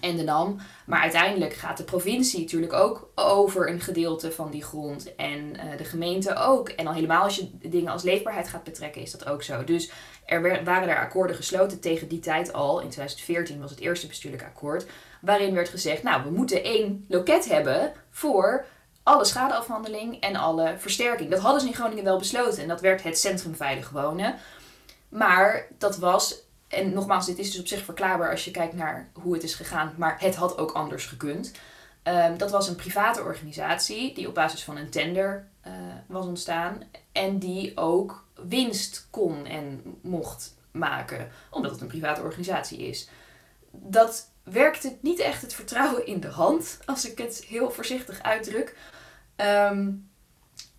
en de NAM. Maar uiteindelijk gaat de provincie natuurlijk ook over een gedeelte van die grond. En uh, de gemeente ook. En al helemaal als je dingen als leefbaarheid gaat betrekken, is dat ook zo. Dus er waren daar akkoorden gesloten tegen die tijd al. In 2014 was het eerste bestuurlijk akkoord. Waarin werd gezegd, nou, we moeten één loket hebben voor alle schadeafhandeling en alle versterking. Dat hadden ze in Groningen wel besloten. En dat werd het Centrum Veilig Wonen. Maar dat was en nogmaals, dit is dus op zich verklaarbaar als je kijkt naar hoe het is gegaan, maar het had ook anders gekund. Ehm, dat was een private organisatie die op basis van een tender uh, was ontstaan en die ook winst kon en mocht maken, omdat het een private organisatie is. Dat werkte niet echt het vertrouwen in de hand, als ik het heel voorzichtig uitdruk. Um,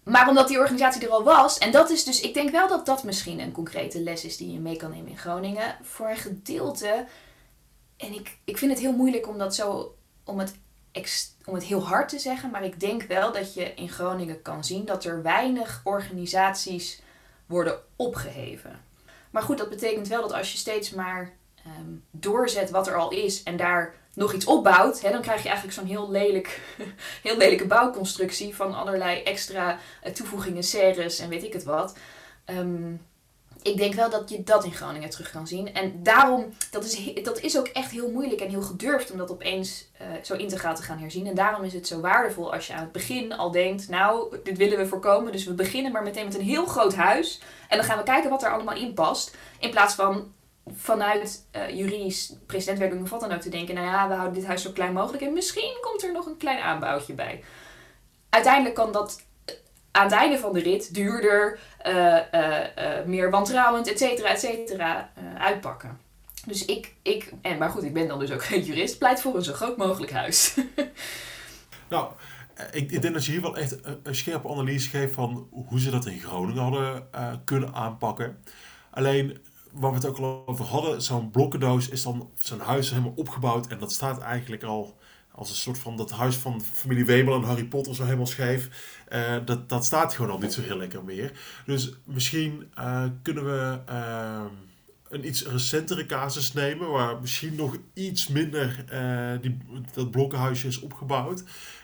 maar omdat die organisatie er al was, en dat is dus, ik denk wel dat dat misschien een concrete les is die je mee kan nemen in Groningen. Voor een gedeelte, en ik, ik vind het heel moeilijk om dat zo, om het, om het heel hard te zeggen, maar ik denk wel dat je in Groningen kan zien dat er weinig organisaties worden opgeheven. Maar goed, dat betekent wel dat als je steeds maar Ehm, doorzet wat er al is en daar nog iets opbouwt, hè, dan krijg je eigenlijk zo'n heel, lelijk, heel lelijke bouwconstructie van allerlei extra uh, toevoegingen, serres en weet ik het wat. Um, ik denk wel dat je dat in Groningen terug kan zien. En daarom, dat is, dat is ook echt heel moeilijk en heel gedurfd om dat opeens uh, zo integraal te gaan herzien. En daarom is het zo waardevol als je aan het begin al denkt, nou, dit willen we voorkomen. Dus we beginnen maar meteen met een heel groot huis. En dan gaan we kijken wat er allemaal in past. In plaats van vanuit uh, juridisch presidentwerking of wat dan ook te denken, nou ja, we houden dit huis zo klein mogelijk en misschien komt er nog een klein aanbouwtje bij. Uiteindelijk kan dat eh, aan het einde van de rit duurder, uh, meer wantrouwend, et cetera, et cetera, uitpakken. Dus ik, ik, en maar goed, ik ben dan dus ook geen jurist, pleit voor een zo groot mogelijk huis. nou, ik, ik, denk dat je hier wel echt een, een scherpe analyse geeft van hoe ze dat in Groningen hadden kunnen aanpakken. Alleen waar we het ook al over hadden, zo'n blokkendoos is dan zo'n huis helemaal opgebouwd. En dat staat eigenlijk al als een soort van dat huis van familie Wemel en Harry Potter zo helemaal scheef. Uh, dat, dat staat gewoon al niet zo heel lekker meer. Dus misschien uh, kunnen we uh, een iets recentere casus nemen, waar misschien nog iets minder die, dat blokkenhuisje is opgebouwd.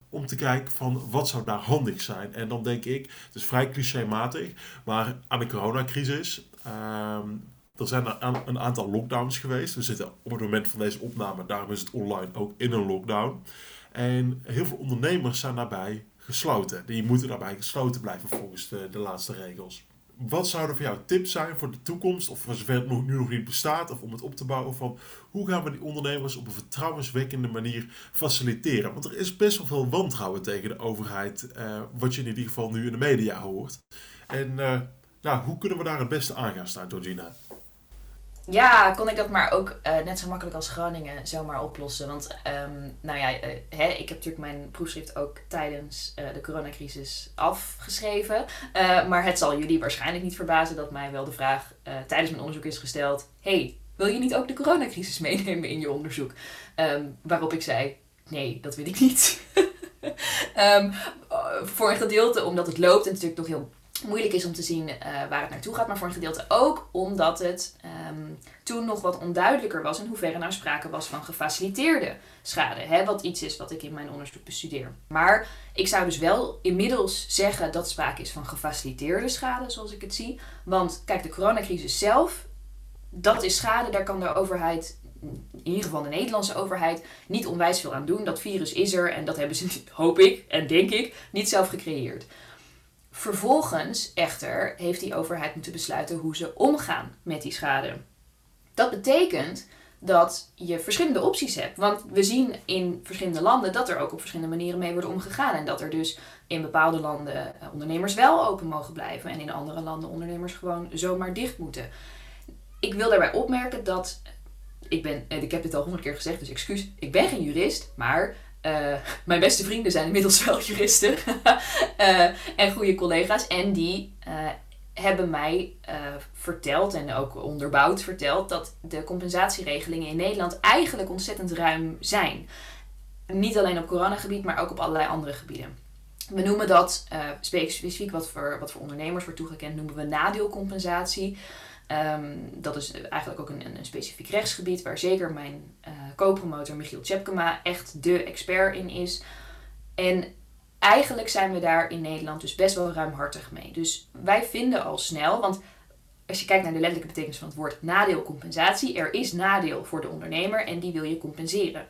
Om te kijken van wat zou daar handig zijn. En dan denk ik, het is vrij clichématig, maar aan de coronacrisis ehm, er zijn er een aantal lockdowns geweest. We zitten op het moment van deze opname, daarom is het online ook in een lockdown. En heel veel ondernemers zijn daarbij gesloten. Die moeten daarbij gesloten blijven volgens de, de laatste regels. Wat zouden voor jou tips zijn voor de toekomst, of voor zover het nu nog niet bestaat, of om het op te bouwen van hoe gaan we die ondernemers op een vertrouwenswekkende manier faciliteren? Want er is best wel veel wantrouwen tegen de overheid, eh, wat je in ieder geval nu in de media hoort. En uh, nou, hoe kunnen we daar het beste aan gaan staan, Georgina? Ja, kon ik dat maar ook uh, net zo makkelijk als Groningen zomaar oplossen. Want um, nou ja, uh, hè, ik heb natuurlijk mijn proefschrift ook tijdens uh, de coronacrisis afgeschreven. maar het zal jullie waarschijnlijk niet verbazen dat mij wel de vraag tijdens mijn onderzoek is gesteld: hey, wil je niet ook de coronacrisis meenemen in je onderzoek? Um, waarop ik zei: nee, dat wil ik niet. um, voor een gedeelte omdat het loopt en natuurlijk nog heel moeilijk is om te zien uh, waar het naartoe gaat, maar voor een gedeelte ook omdat het um, toen nog wat onduidelijker was in hoeverre nou sprake was van gefaciliteerde schade. Hè, wat iets is wat ik in mijn onderzoek bestudeer. Maar ik zou dus wel inmiddels zeggen dat sprake is van gefaciliteerde schade, zoals ik het zie. Want kijk, de coronacrisis zelf, dat is schade, daar kan de overheid in ieder geval de Nederlandse overheid, niet onwijs veel aan doen. Dat virus is er en dat hebben ze, hoop ik en denk ik, niet zelf gecreëerd. Vervolgens echter heeft die overheid moeten besluiten hoe ze omgaan met die schade. Dat betekent dat je verschillende opties hebt. Want we zien in verschillende landen dat er ook op verschillende manieren mee wordt omgegaan. En dat er dus in bepaalde landen eh, ondernemers wel open mogen blijven en in andere landen ondernemers gewoon zomaar dicht moeten. Ik wil daarbij opmerken dat. Ik, ben, ik heb dit al honderd keer gezegd, dus excuus. Ik ben geen jurist, maar uh, mijn beste vrienden zijn inmiddels wel juristen uh, en goede collega's. En die uh, hebben mij verteld en ook onderbouwd verteld dat de compensatieregelingen in Nederland eigenlijk ontzettend ruim zijn. Niet alleen op coronagebied, maar ook op allerlei andere gebieden. We noemen dat specifiek wat voor, wat voor ondernemers wordt toegekend, noemen we nadeelcompensatie. Um, dat is eigenlijk ook een, een, specifiek rechtsgebied waar zeker mijn uh, co-promotor Michiel Tjepkema echt de expert in is. En eigenlijk zijn we daar in Nederland dus best wel ruimhartig mee. Dus wij vinden al snel, want als je kijkt naar de letterlijke betekenis van het woord nadeelcompensatie, er is nadeel voor de ondernemer en die wil je compenseren.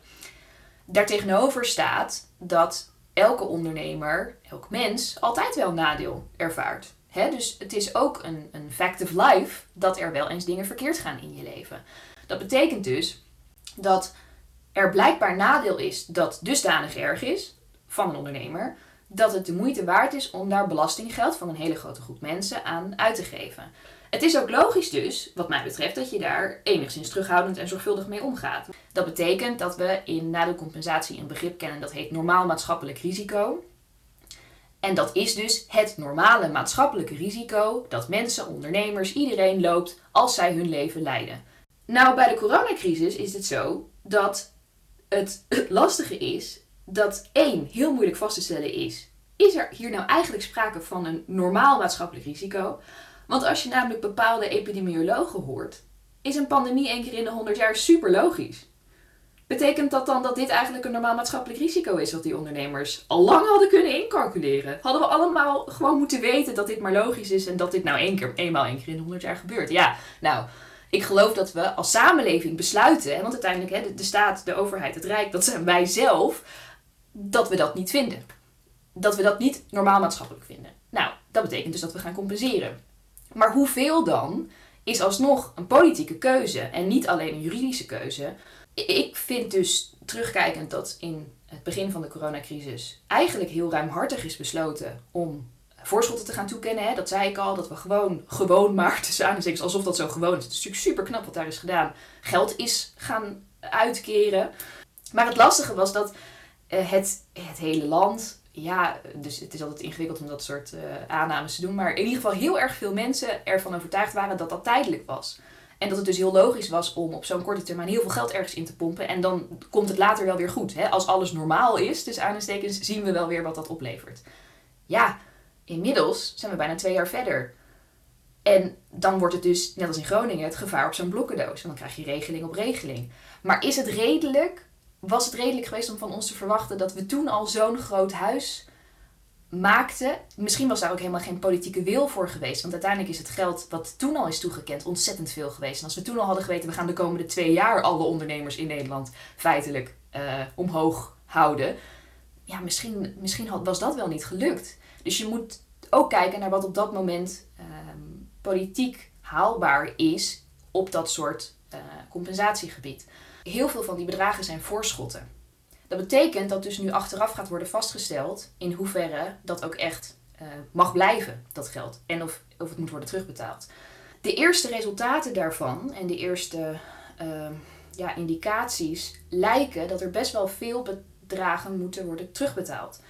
Daartegenover staat dat elke ondernemer, elk mens, altijd wel nadeel ervaart. Dus het is ook een, een fact of life dat er wel eens dingen verkeerd gaan in je leven. Dat betekent dus dat er blijkbaar nadeel is dat dusdanig erg is van een ondernemer, dat het de moeite waard is om daar belastinggeld van een hele grote groep mensen aan uit te geven. Het is ook logisch dus, wat mij betreft, dat je daar enigszins terughoudend en zorgvuldig mee omgaat. Dat betekent dat we in nadeelcompensatie een begrip kennen dat heet normaal maatschappelijk risico. En dat is dus het normale maatschappelijke risico dat mensen, ondernemers, iedereen loopt als zij hun leven leiden. Nou, bij de coronacrisis is het zo dat het, lastige is dat één heel moeilijk vast te stellen is: is er hier nou eigenlijk sprake van een normaal maatschappelijk risico? Want als je namelijk bepaalde epidemiologen hoort, is een pandemie één keer in de 100 jaar super logisch. Betekent dat dan dat dit eigenlijk een normaal maatschappelijk risico is wat die ondernemers al lang hadden kunnen incalculeren? Hadden we allemaal gewoon moeten weten dat dit maar logisch is en dat dit nou één keer, eenmaal één keer in de 100 jaar gebeurt? Ja, nou, ik geloof dat we als samenleving besluiten, want uiteindelijk hè, de staat, de overheid, het Rijk, dat zijn wij zelf, dat we dat niet vinden. Dat we dat niet normaal maatschappelijk vinden. Nou, dat betekent dus dat we gaan compenseren. Maar hoeveel dan is alsnog een politieke keuze en niet alleen een juridische keuze. Ik vind dus terugkijkend dat in het begin van de coronacrisis eigenlijk heel ruimhartig is besloten om voorschotten te gaan toekennen. Hè. Dat zei ik al, dat we gewoon, gewoon maar tussen alsof dat zo gewoon is. Het is natuurlijk super knap wat daar is gedaan. Geld is gaan uitkeren. Maar het lastige was dat uh, het, het hele land ja, dus het is altijd ingewikkeld om dat soort uh, aannames te doen. Maar in ieder geval heel erg veel mensen ervan overtuigd waren dat dat tijdelijk was. En dat het dus heel logisch was om op zo'n korte termijn heel veel geld ergens in te pompen. En dan komt het later wel weer goed. Hè? Als alles normaal is, dus aanstekens, zien we wel weer wat dat oplevert. Ja, inmiddels zijn we bijna twee jaar verder. En dan wordt het dus, net als in Groningen, het gevaar op zo'n blokkendoos. Want dan krijg je regeling op regeling. Maar is het redelijk was het redelijk geweest om van ons te verwachten dat we toen al zo'n groot huis maakten. Misschien was daar ook helemaal geen politieke wil voor geweest. Want uiteindelijk is het geld wat toen al is toegekend ontzettend veel geweest. En als we toen al hadden geweten, we gaan de komende twee jaar alle ondernemers in Nederland feitelijk uh, omhoog houden. Ja, misschien, misschien was dat wel niet gelukt. Dus je moet ook kijken naar wat op dat moment um, politiek haalbaar is op dat soort uh, compensatiegebied. Heel veel van die bedragen zijn voorschotten. Dat betekent dat dus nu achteraf gaat worden vastgesteld in hoeverre dat ook echt uh, mag blijven, dat geld. En of, of het moet worden terugbetaald. De eerste resultaten daarvan en de eerste uh, ja, indicaties lijken dat er best wel veel bedragen moeten worden terugbetaald.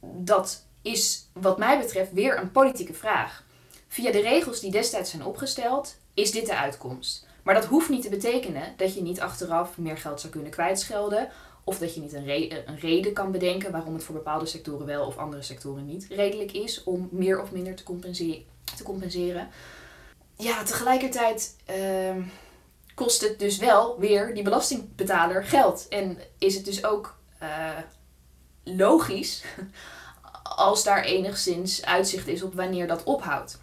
Dat is wat mij betreft weer een politieke vraag. Via de regels die destijds zijn opgesteld, is dit de uitkomst. Maar dat hoeft niet te betekenen dat je niet achteraf meer geld zou kunnen kwijtschelden. Of dat je niet een, reden kan bedenken waarom het voor bepaalde sectoren wel of andere sectoren niet redelijk is om meer of minder te, compenseren. Te compenseren. Ja, tegelijkertijd uh, kost het dus wel weer die belastingbetaler geld. En is het dus ook uh, logisch als daar enigszins uitzicht is op wanneer dat ophoudt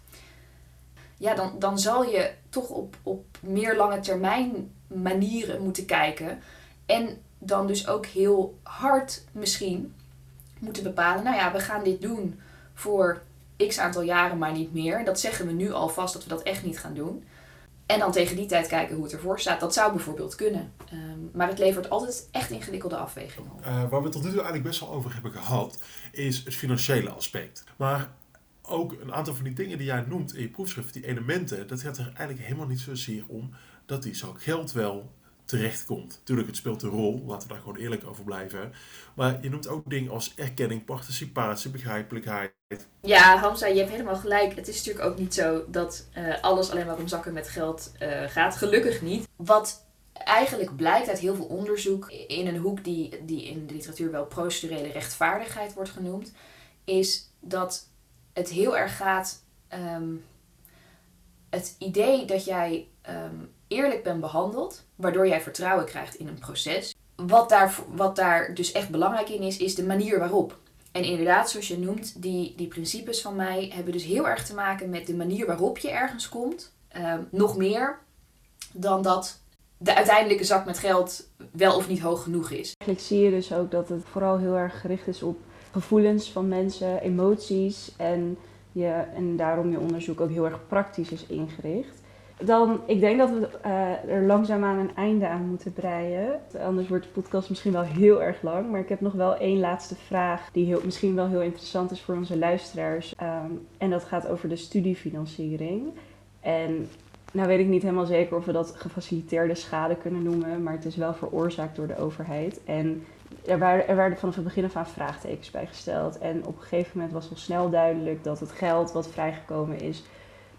ja, dan, dan zal je toch op, op meer lange termijn manieren moeten kijken. En dan dus ook heel hard misschien moeten bepalen, nou ja, we gaan dit doen voor x aantal jaren, maar niet meer. Dat zeggen we nu alvast dat we dat echt niet gaan doen. En dan tegen die tijd kijken hoe het ervoor staat. Dat zou bijvoorbeeld kunnen. Um, maar het levert altijd echt ingewikkelde afwegingen op. Uh, waar we tot nu toe eigenlijk best wel over hebben gehad, is het financiële aspect. Maar ook een aantal van die dingen die jij noemt in je proefschrift, die elementen, dat gaat er eigenlijk helemaal niet zozeer om dat die zak geld wel terechtkomt. Tuurlijk, het speelt een rol, laten we daar gewoon eerlijk over blijven. Maar je noemt ook dingen als erkenning, participatie, begrijpelijkheid. Ja, Hamza, je hebt helemaal gelijk. Het is natuurlijk ook niet zo dat uh, alles alleen maar om zakken met geld uh, gaat. Gelukkig niet. Wat eigenlijk blijkt uit heel veel onderzoek in een hoek die, die in de literatuur wel procedurele rechtvaardigheid wordt genoemd, is dat het heel erg gaat. Um, het idee dat jij um, eerlijk bent behandeld, waardoor jij vertrouwen krijgt in een proces. Wat daar, wat daar dus echt belangrijk in is, is de manier waarop. En inderdaad, zoals je noemt, die, die principes van mij hebben dus heel erg te maken met de manier waarop je ergens komt. Um, nog meer dan dat de uiteindelijke zak met geld wel of niet hoog genoeg is. Eigenlijk zie je dus ook dat het vooral heel erg gericht is op gevoelens van mensen, emoties. En je, en daarom je onderzoek ook heel erg praktisch is ingericht. Dan, ik denk dat we uh, er langzaamaan een einde aan moeten breien. Anders wordt de podcast misschien wel heel erg lang. Maar ik heb nog wel één laatste vraag die heel, misschien wel heel interessant is voor onze luisteraars. Um, en dat gaat over de studiefinanciering. En nou weet ik niet helemaal zeker of we dat gefaciliteerde schade kunnen noemen. Maar het is wel veroorzaakt door de overheid. En er werden, er vanaf het begin af aan vraagtekens bij gesteld. En op een gegeven moment was al snel duidelijk dat het geld wat vrijgekomen is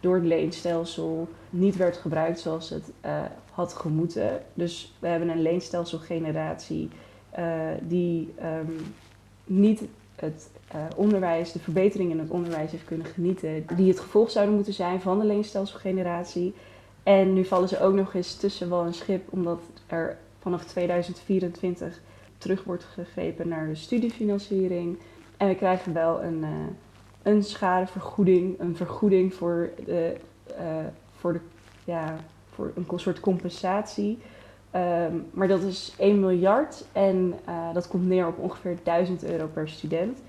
door het leenstelsel niet werd gebruikt zoals het uh, had gemoeten. Dus we hebben een leenstelselgeneratie uh, die um, niet het uh, onderwijs, de verbetering in het onderwijs heeft kunnen genieten, die het gevolg zouden moeten zijn van de leenstelselgeneratie. En nu vallen ze ook nog eens tussen wal en schip, omdat er vanaf 2024 terug wordt gegrepen naar de studiefinanciering. En we krijgen wel een, een schadevergoeding, een vergoeding voor, de, uh, voor, de, ja, voor een soort compensatie. Um, maar dat is 1 miljard en uh, dat komt neer op ongeveer 1000 euro per student.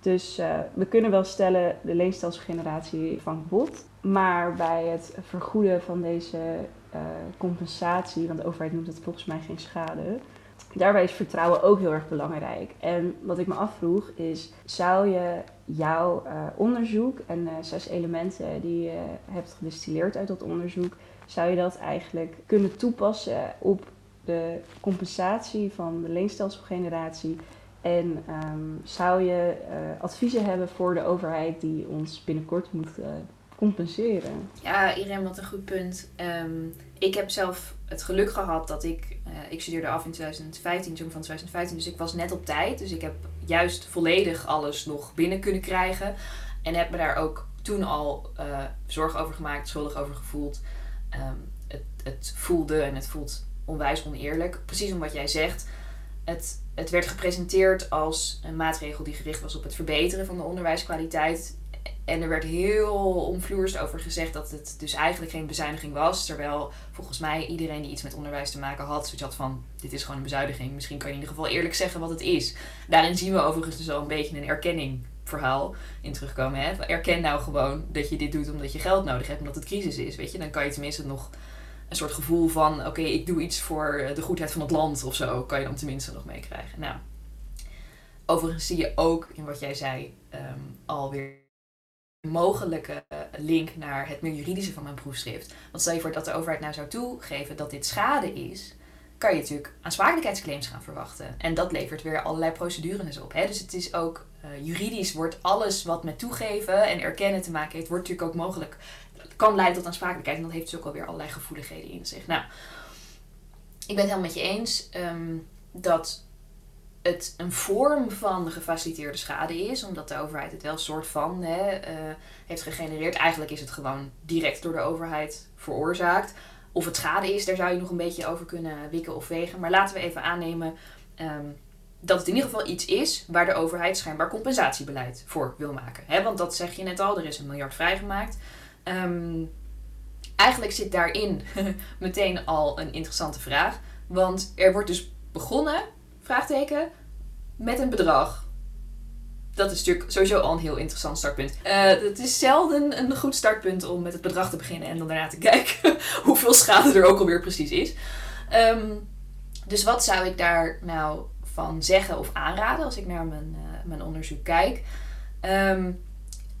Dus uh, we kunnen wel stellen, de leenstelselgeneratie vangt bot. Maar bij het vergoeden van deze compensatie, want de overheid noemt het volgens mij geen schade, daarbij is vertrouwen ook heel erg belangrijk. En wat ik me afvroeg is, zou je jouw uh, onderzoek en uh, zes elementen die je hebt gedistilleerd uit dat onderzoek, zou je dat eigenlijk kunnen toepassen op de compensatie van de leenstelselgeneratie? En um, zou je uh, adviezen hebben voor de overheid die ons binnenkort moet compenseren? Ja, Irene, wat een goed punt. Um, ik heb zelf het geluk gehad dat ik, ik studeerde af in 2015, zomer van 2015, dus ik was net op tijd. Dus ik heb juist volledig alles nog binnen kunnen krijgen. En heb me daar ook toen al uh, zorgen over gemaakt, schuldig over gevoeld. Um, het, het voelde en het voelt onwijs oneerlijk. Precies om wat jij zegt. Het, het werd gepresenteerd als een maatregel die gericht was op het verbeteren van de onderwijskwaliteit. En er werd heel omvloerst over gezegd dat het dus eigenlijk geen bezuiniging was. Terwijl volgens mij iedereen die iets met onderwijs te maken had, zoiets had van: dit is gewoon een bezuiniging. Misschien kan je in ieder geval eerlijk zeggen wat het is. Daarin zien we overigens dus al een beetje een erkenning verhaal in terugkomen. Hè? Erken nou gewoon dat je dit doet omdat je geld nodig hebt, omdat het crisis is. Weet je? Dan kan je tenminste nog een soort gevoel van: oké, ik doe iets voor de goedheid van het land of zo. Kan je dan tenminste nog meekrijgen. Nou, overigens zie je ook in wat jij zei um, alweer mogelijke link naar het meer juridische van mijn proefschrift. Want stel je voor dat de overheid nou zou toegeven dat dit schade is, kan je natuurlijk aansprakelijkheidsclaims gaan verwachten. En dat levert weer allerlei procedures op. Hè? Dus het is ook uh, juridisch wordt alles wat met toegeven en erkennen te maken heeft, wordt natuurlijk ook mogelijk. Kan leiden tot aansprakelijkheid. En dat heeft dus ook alweer allerlei gevoeligheden in zich. Nou, ik ben het helemaal met je eens um, dat het een vorm van gefaciliteerde schade is, omdat de overheid het wel een soort van hè, uh, heeft gegenereerd. Eigenlijk is het gewoon direct door de overheid veroorzaakt. Of het schade is, daar zou je nog een beetje over kunnen wikken of wegen. Maar laten we even aannemen um, dat het in ieder geval iets is waar de overheid schijnbaar compensatiebeleid voor wil maken. Hè, want dat zeg je net al, er is een miljard vrijgemaakt. Um, eigenlijk zit daarin meteen al een interessante vraag. Want er wordt dus begonnen vraagteken, met een bedrag. Dat is natuurlijk sowieso al een heel interessant startpunt. Uh, het is zelden een goed startpunt om met het bedrag te beginnen en dan daarna te kijken hoeveel schade er ook alweer precies is. Um, dus wat zou ik daar nou van zeggen of aanraden als ik naar mijn, uh, mijn onderzoek kijk? Um,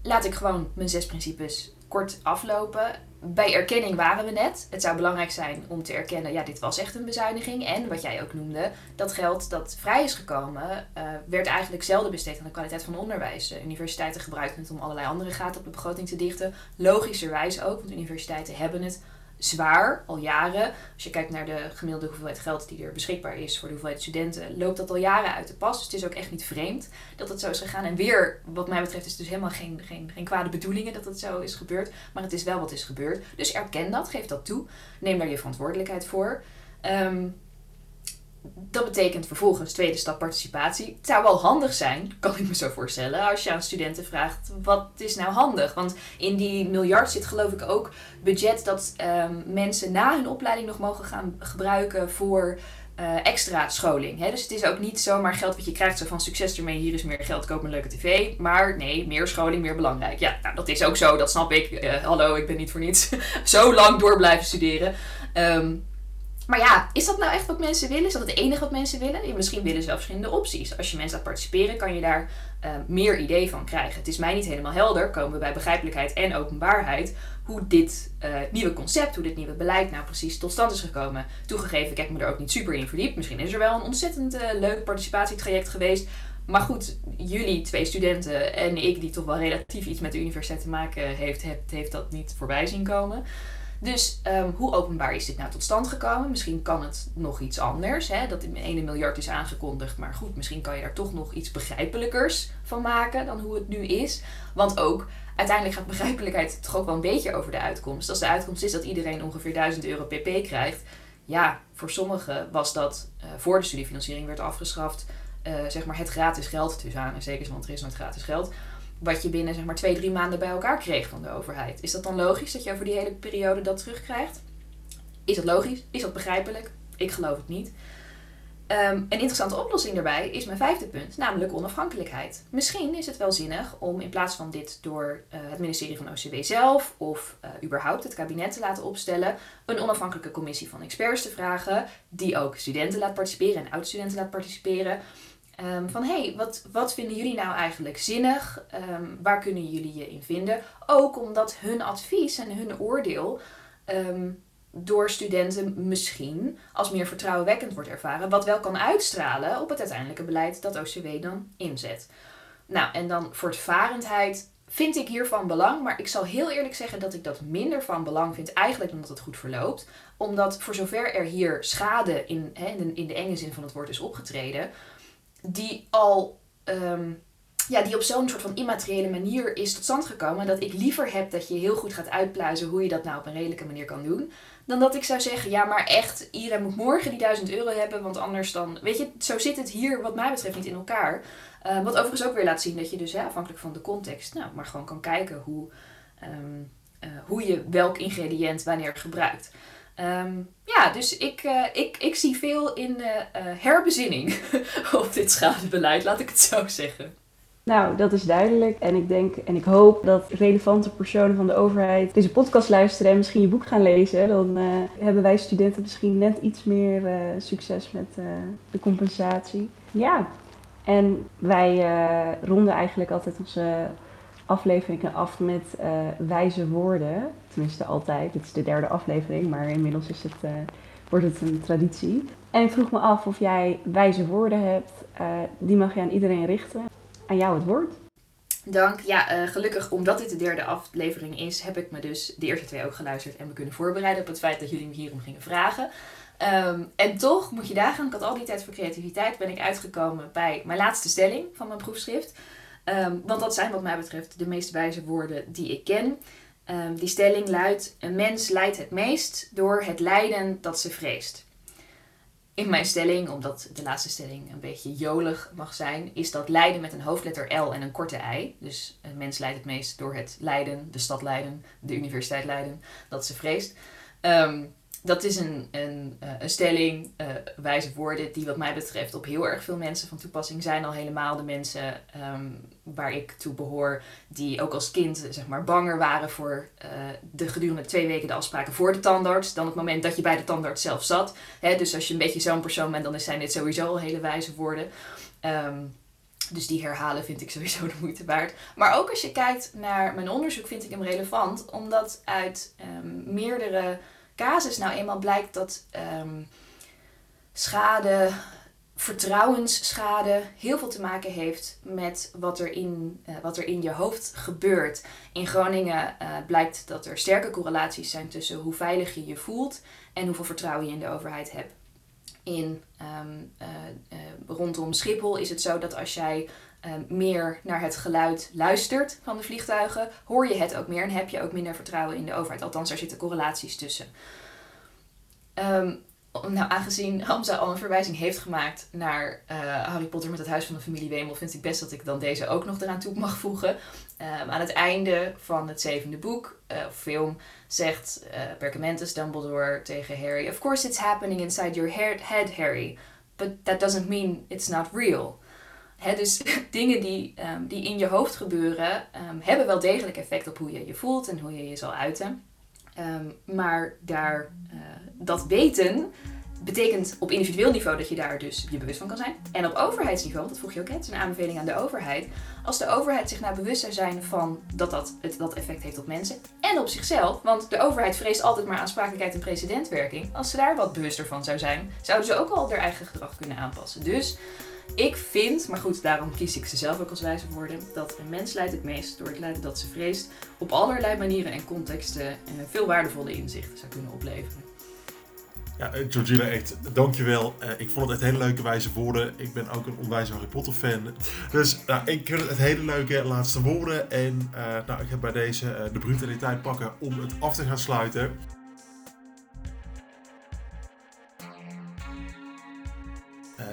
laat ik gewoon mijn zes principes kort aflopen bij erkenning waren we net. Het zou belangrijk zijn om te erkennen, ja, dit was echt een bezuiniging. En wat jij ook noemde, dat geld dat vrij is gekomen, uh, werd eigenlijk zelden besteed aan de kwaliteit van onderwijs. Uh, universiteiten gebruiken het om allerlei andere gaten op de begroting te dichten. Logischerwijs ook, want universiteiten hebben het zwaar, al jaren. Als je kijkt naar de gemiddelde hoeveelheid geld die er beschikbaar is voor de hoeveelheid studenten, loopt dat al jaren uit de pas. Dus het is ook echt niet vreemd dat het zo is gegaan. En weer, wat mij betreft, is het dus helemaal geen, geen, geen kwade bedoelingen dat het zo is gebeurd. Maar het is wel wat is gebeurd. Dus erken dat, geef dat toe. Neem daar je verantwoordelijkheid voor. Um, dat betekent vervolgens tweede stap participatie. Het zou wel handig zijn, kan ik me zo voorstellen, als je aan studenten vraagt wat is nou handig. Want in die miljard zit geloof ik ook budget dat ehm, mensen na hun opleiding nog mogen gaan gebruiken voor uh, extra scholing. Hè? Dus het is ook niet zomaar geld wat je krijgt, zo van succes ermee, hier is meer geld, koop een leuke tv. Maar nee, meer scholing, meer belangrijk. Ja, nou, dat is ook zo, dat snap ik. Uh, hallo, ik ben niet voor niets zo lang door blijven studeren. Um, maar ja, is dat nou echt wat mensen willen? Is dat het enige wat mensen willen? misschien willen ze wel verschillende opties. Als je mensen laat participeren, kan je daar uh, meer idee van krijgen. Het is mij niet helemaal helder, komen we bij begrijpelijkheid en openbaarheid, hoe dit uh, nieuwe concept, hoe dit nieuwe beleid nou precies tot stand is gekomen. Toegegeven, ik heb me er ook niet super in verdiept. Misschien is er wel een ontzettend uh, leuk participatietraject geweest. Maar goed, jullie twee studenten en ik, die toch wel relatief iets met de universiteit te maken heeft, heeft, heeft dat niet voorbij zien komen. Dus um, hoe openbaar is dit nou tot stand gekomen? Misschien kan het nog iets anders. Hè? Dat in 1 miljard is aangekondigd. Maar goed, misschien kan je daar toch nog iets begrijpelijkers van maken dan hoe het nu is. Want ook uiteindelijk gaat begrijpelijkheid toch ook wel een beetje over de uitkomst. Als de uitkomst is dat iedereen ongeveer 1000 euro pp krijgt. Ja, voor sommigen was dat uh, voor de studiefinanciering werd afgeschaft. Uh, zeg maar het gratis geld tussen aan. En zeker, want er is nooit gratis geld wat je binnen zeg maar twee, drie maanden bij elkaar kreeg van de overheid. Is dat dan logisch dat je over die hele periode dat terugkrijgt? Is dat logisch? Is dat begrijpelijk? Ik geloof het niet. Um, een interessante oplossing daarbij is mijn vijfde punt, namelijk onafhankelijkheid. Misschien is het wel zinnig om in plaats van dit door uh, het ministerie van OCW zelf of uh, überhaupt het kabinet te laten opstellen, een onafhankelijke commissie van experts te vragen, die ook studenten laat participeren en oud-studenten laat participeren, Um, van hey, wat, wat vinden jullie nou eigenlijk zinnig? Um, waar kunnen jullie je in vinden? Ook omdat hun advies en hun oordeel um, door studenten misschien als meer vertrouwenwekkend wordt ervaren, wat wel kan uitstralen op het uiteindelijke beleid dat OCW dan inzet. Nou, en dan voortvarendheid vind ik hiervan belang, maar ik zal heel eerlijk zeggen dat ik dat minder van belang vind, eigenlijk dan dat het goed verloopt. Omdat voor zover er hier schade in, in de enge zin van het woord is opgetreden, die al ehm, ja, die op zo'n soort van immateriële manier is tot stand gekomen. Dat ik liever heb dat je heel goed gaat uitpluizen hoe je dat nou op een redelijke manier kan doen. Dan dat ik zou zeggen, ja, maar echt, iedereen moet morgen die 1000 euro hebben. Want anders dan, weet je, zo zit het hier wat mij betreft niet in elkaar. Uh, wat overigens ook weer laat zien dat je dus afhankelijk van de context, nou, maar gewoon kan kijken hoe, um, uh, hoe je welk ingrediënt wanneer gebruikt. Um, ja, dus ik, uh, ik, ik zie veel in uh, herbezinning op dit schadebeleid, laat ik het zo zeggen. Nou, dat is duidelijk. En ik denk en ik hoop dat relevante personen van de overheid deze podcast luisteren en misschien je boek gaan lezen. Dan hebben wij studenten misschien net iets meer succes met de compensatie. Ja, en wij ronden eigenlijk altijd onze afleveringen af met wijze woorden. Tenminste, altijd. Dit is de derde aflevering, maar inmiddels is het, uh, wordt het een traditie. En ik vroeg me af of jij wijze woorden hebt. Uh, die mag je aan iedereen richten. Aan jou het woord. Dank. Ja, gelukkig omdat dit de derde aflevering is, heb ik me dus de eerste twee ook geluisterd en me kunnen voorbereiden op het feit dat jullie me hierom gingen vragen. Um, en toch moet je daar gaan, ik had al die tijd voor creativiteit, ben ik uitgekomen bij mijn laatste stelling van mijn proefschrift. Um, want dat zijn wat mij betreft de meest wijze woorden die ik ken. Um, die stelling luidt: Een mens lijdt het meest door het lijden dat ze vreest. In mijn stelling, omdat de laatste stelling een beetje jolig mag zijn, is dat lijden met een hoofdletter L en een korte I. Dus een mens lijdt het meest door het lijden, de stad Leiden, de universiteit Leiden, dat ze vreest. Um, dat is een, een, eh, stelling, uh, wijze woorden, die wat mij betreft op heel erg veel mensen van toepassing zijn. Al helemaal de mensen um, waar ik toe behoor, die ook als kind zeg maar, banger waren voor uh, de gedurende twee weken de afspraken voor de tandarts, dan het moment dat je bij de tandarts zelf zat. Hè, dus als je een beetje zo'n persoon bent, dan zijn dit sowieso al hele wijze woorden. Um, dus die herhalen vind ik sowieso de moeite waard. Maar ook als je kijkt naar mijn onderzoek, vind ik hem relevant, omdat uit um, meerdere casus nou eenmaal blijkt dat um, schade, vertrouwensschade, heel veel te maken heeft met wat er in, uh, wat er in je hoofd gebeurt. In Groningen uh, blijkt dat er sterke correlaties zijn tussen hoe veilig je je voelt en hoeveel vertrouwen je in de overheid hebt. In, um, uh, rondom Schiphol is het zo dat als jij um, meer naar het geluid luistert van de vliegtuigen, hoor je het ook meer en heb je ook minder vertrouwen in de overheid. Althans, daar zitten correlaties tussen. Um, nou, aangezien Hamza al een verwijzing heeft gemaakt naar uh, Harry Potter met het Huis van de Familie Wemel, vind ik best dat ik dan deze ook nog eraan toe mag voegen. Um, aan het einde van het zevende boek, uh, film, zegt uh, Dumbledore tegen Harry: Of course it's happening inside your head, Harry, but that doesn't mean it's not real. Dus dingen die, um, die in je hoofd gebeuren, um, hebben wel degelijk effect op hoe je je voelt en hoe je je zal uiten. Um, maar daar, uh, dat weten betekent op individueel niveau dat je daar dus je bewust van kan zijn. En op overheidsniveau, dat vroeg je ook, het is een aanbeveling aan de overheid. Als de overheid zich nou bewust zou zijn van dat dat, het, dat effect heeft op mensen en op zichzelf, want de overheid vreest altijd maar aansprakelijkheid en precedentwerking. Als ze daar wat bewuster van zou zijn, zouden ze ook al hun eigen gedrag kunnen aanpassen. Dus ik vind, maar goed, daarom kies ik ze zelf ook als wijze woorden, dat een mens leidt het meest door het lijden dat ze vreest op allerlei manieren en contexten uh, veel waardevolle inzichten zou kunnen opleveren. Ja, eh, Georgina, echt dankjewel. Uh, ik vond het echt hele leuke wijze woorden. Ik ben ook een onwijs Harry Potter fan. Dus nou, ik vind het hele leuke laatste woorden. En nou, ik heb bij deze de brutaliteit pakken om het af te gaan sluiten.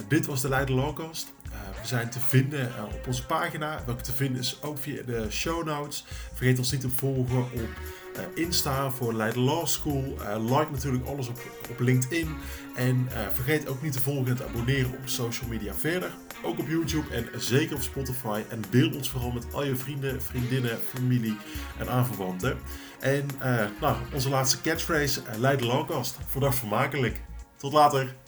Dit was de Leiden Lawcast. we zijn te vinden op onze pagina. Welke te vinden is ook via de show notes. Vergeet ons niet te volgen op Insta voor Leiden Law School. Like natuurlijk alles op, op LinkedIn. En vergeet ook niet te volgen en te abonneren op social media verder. Ook op YouTube en zeker op Spotify. En deel ons vooral met al je vrienden, vriendinnen, familie en aanverwanten. En nou, onze laatste catchphrase, Leiden Lawcast. Voor dag vermakelijk. Tot later.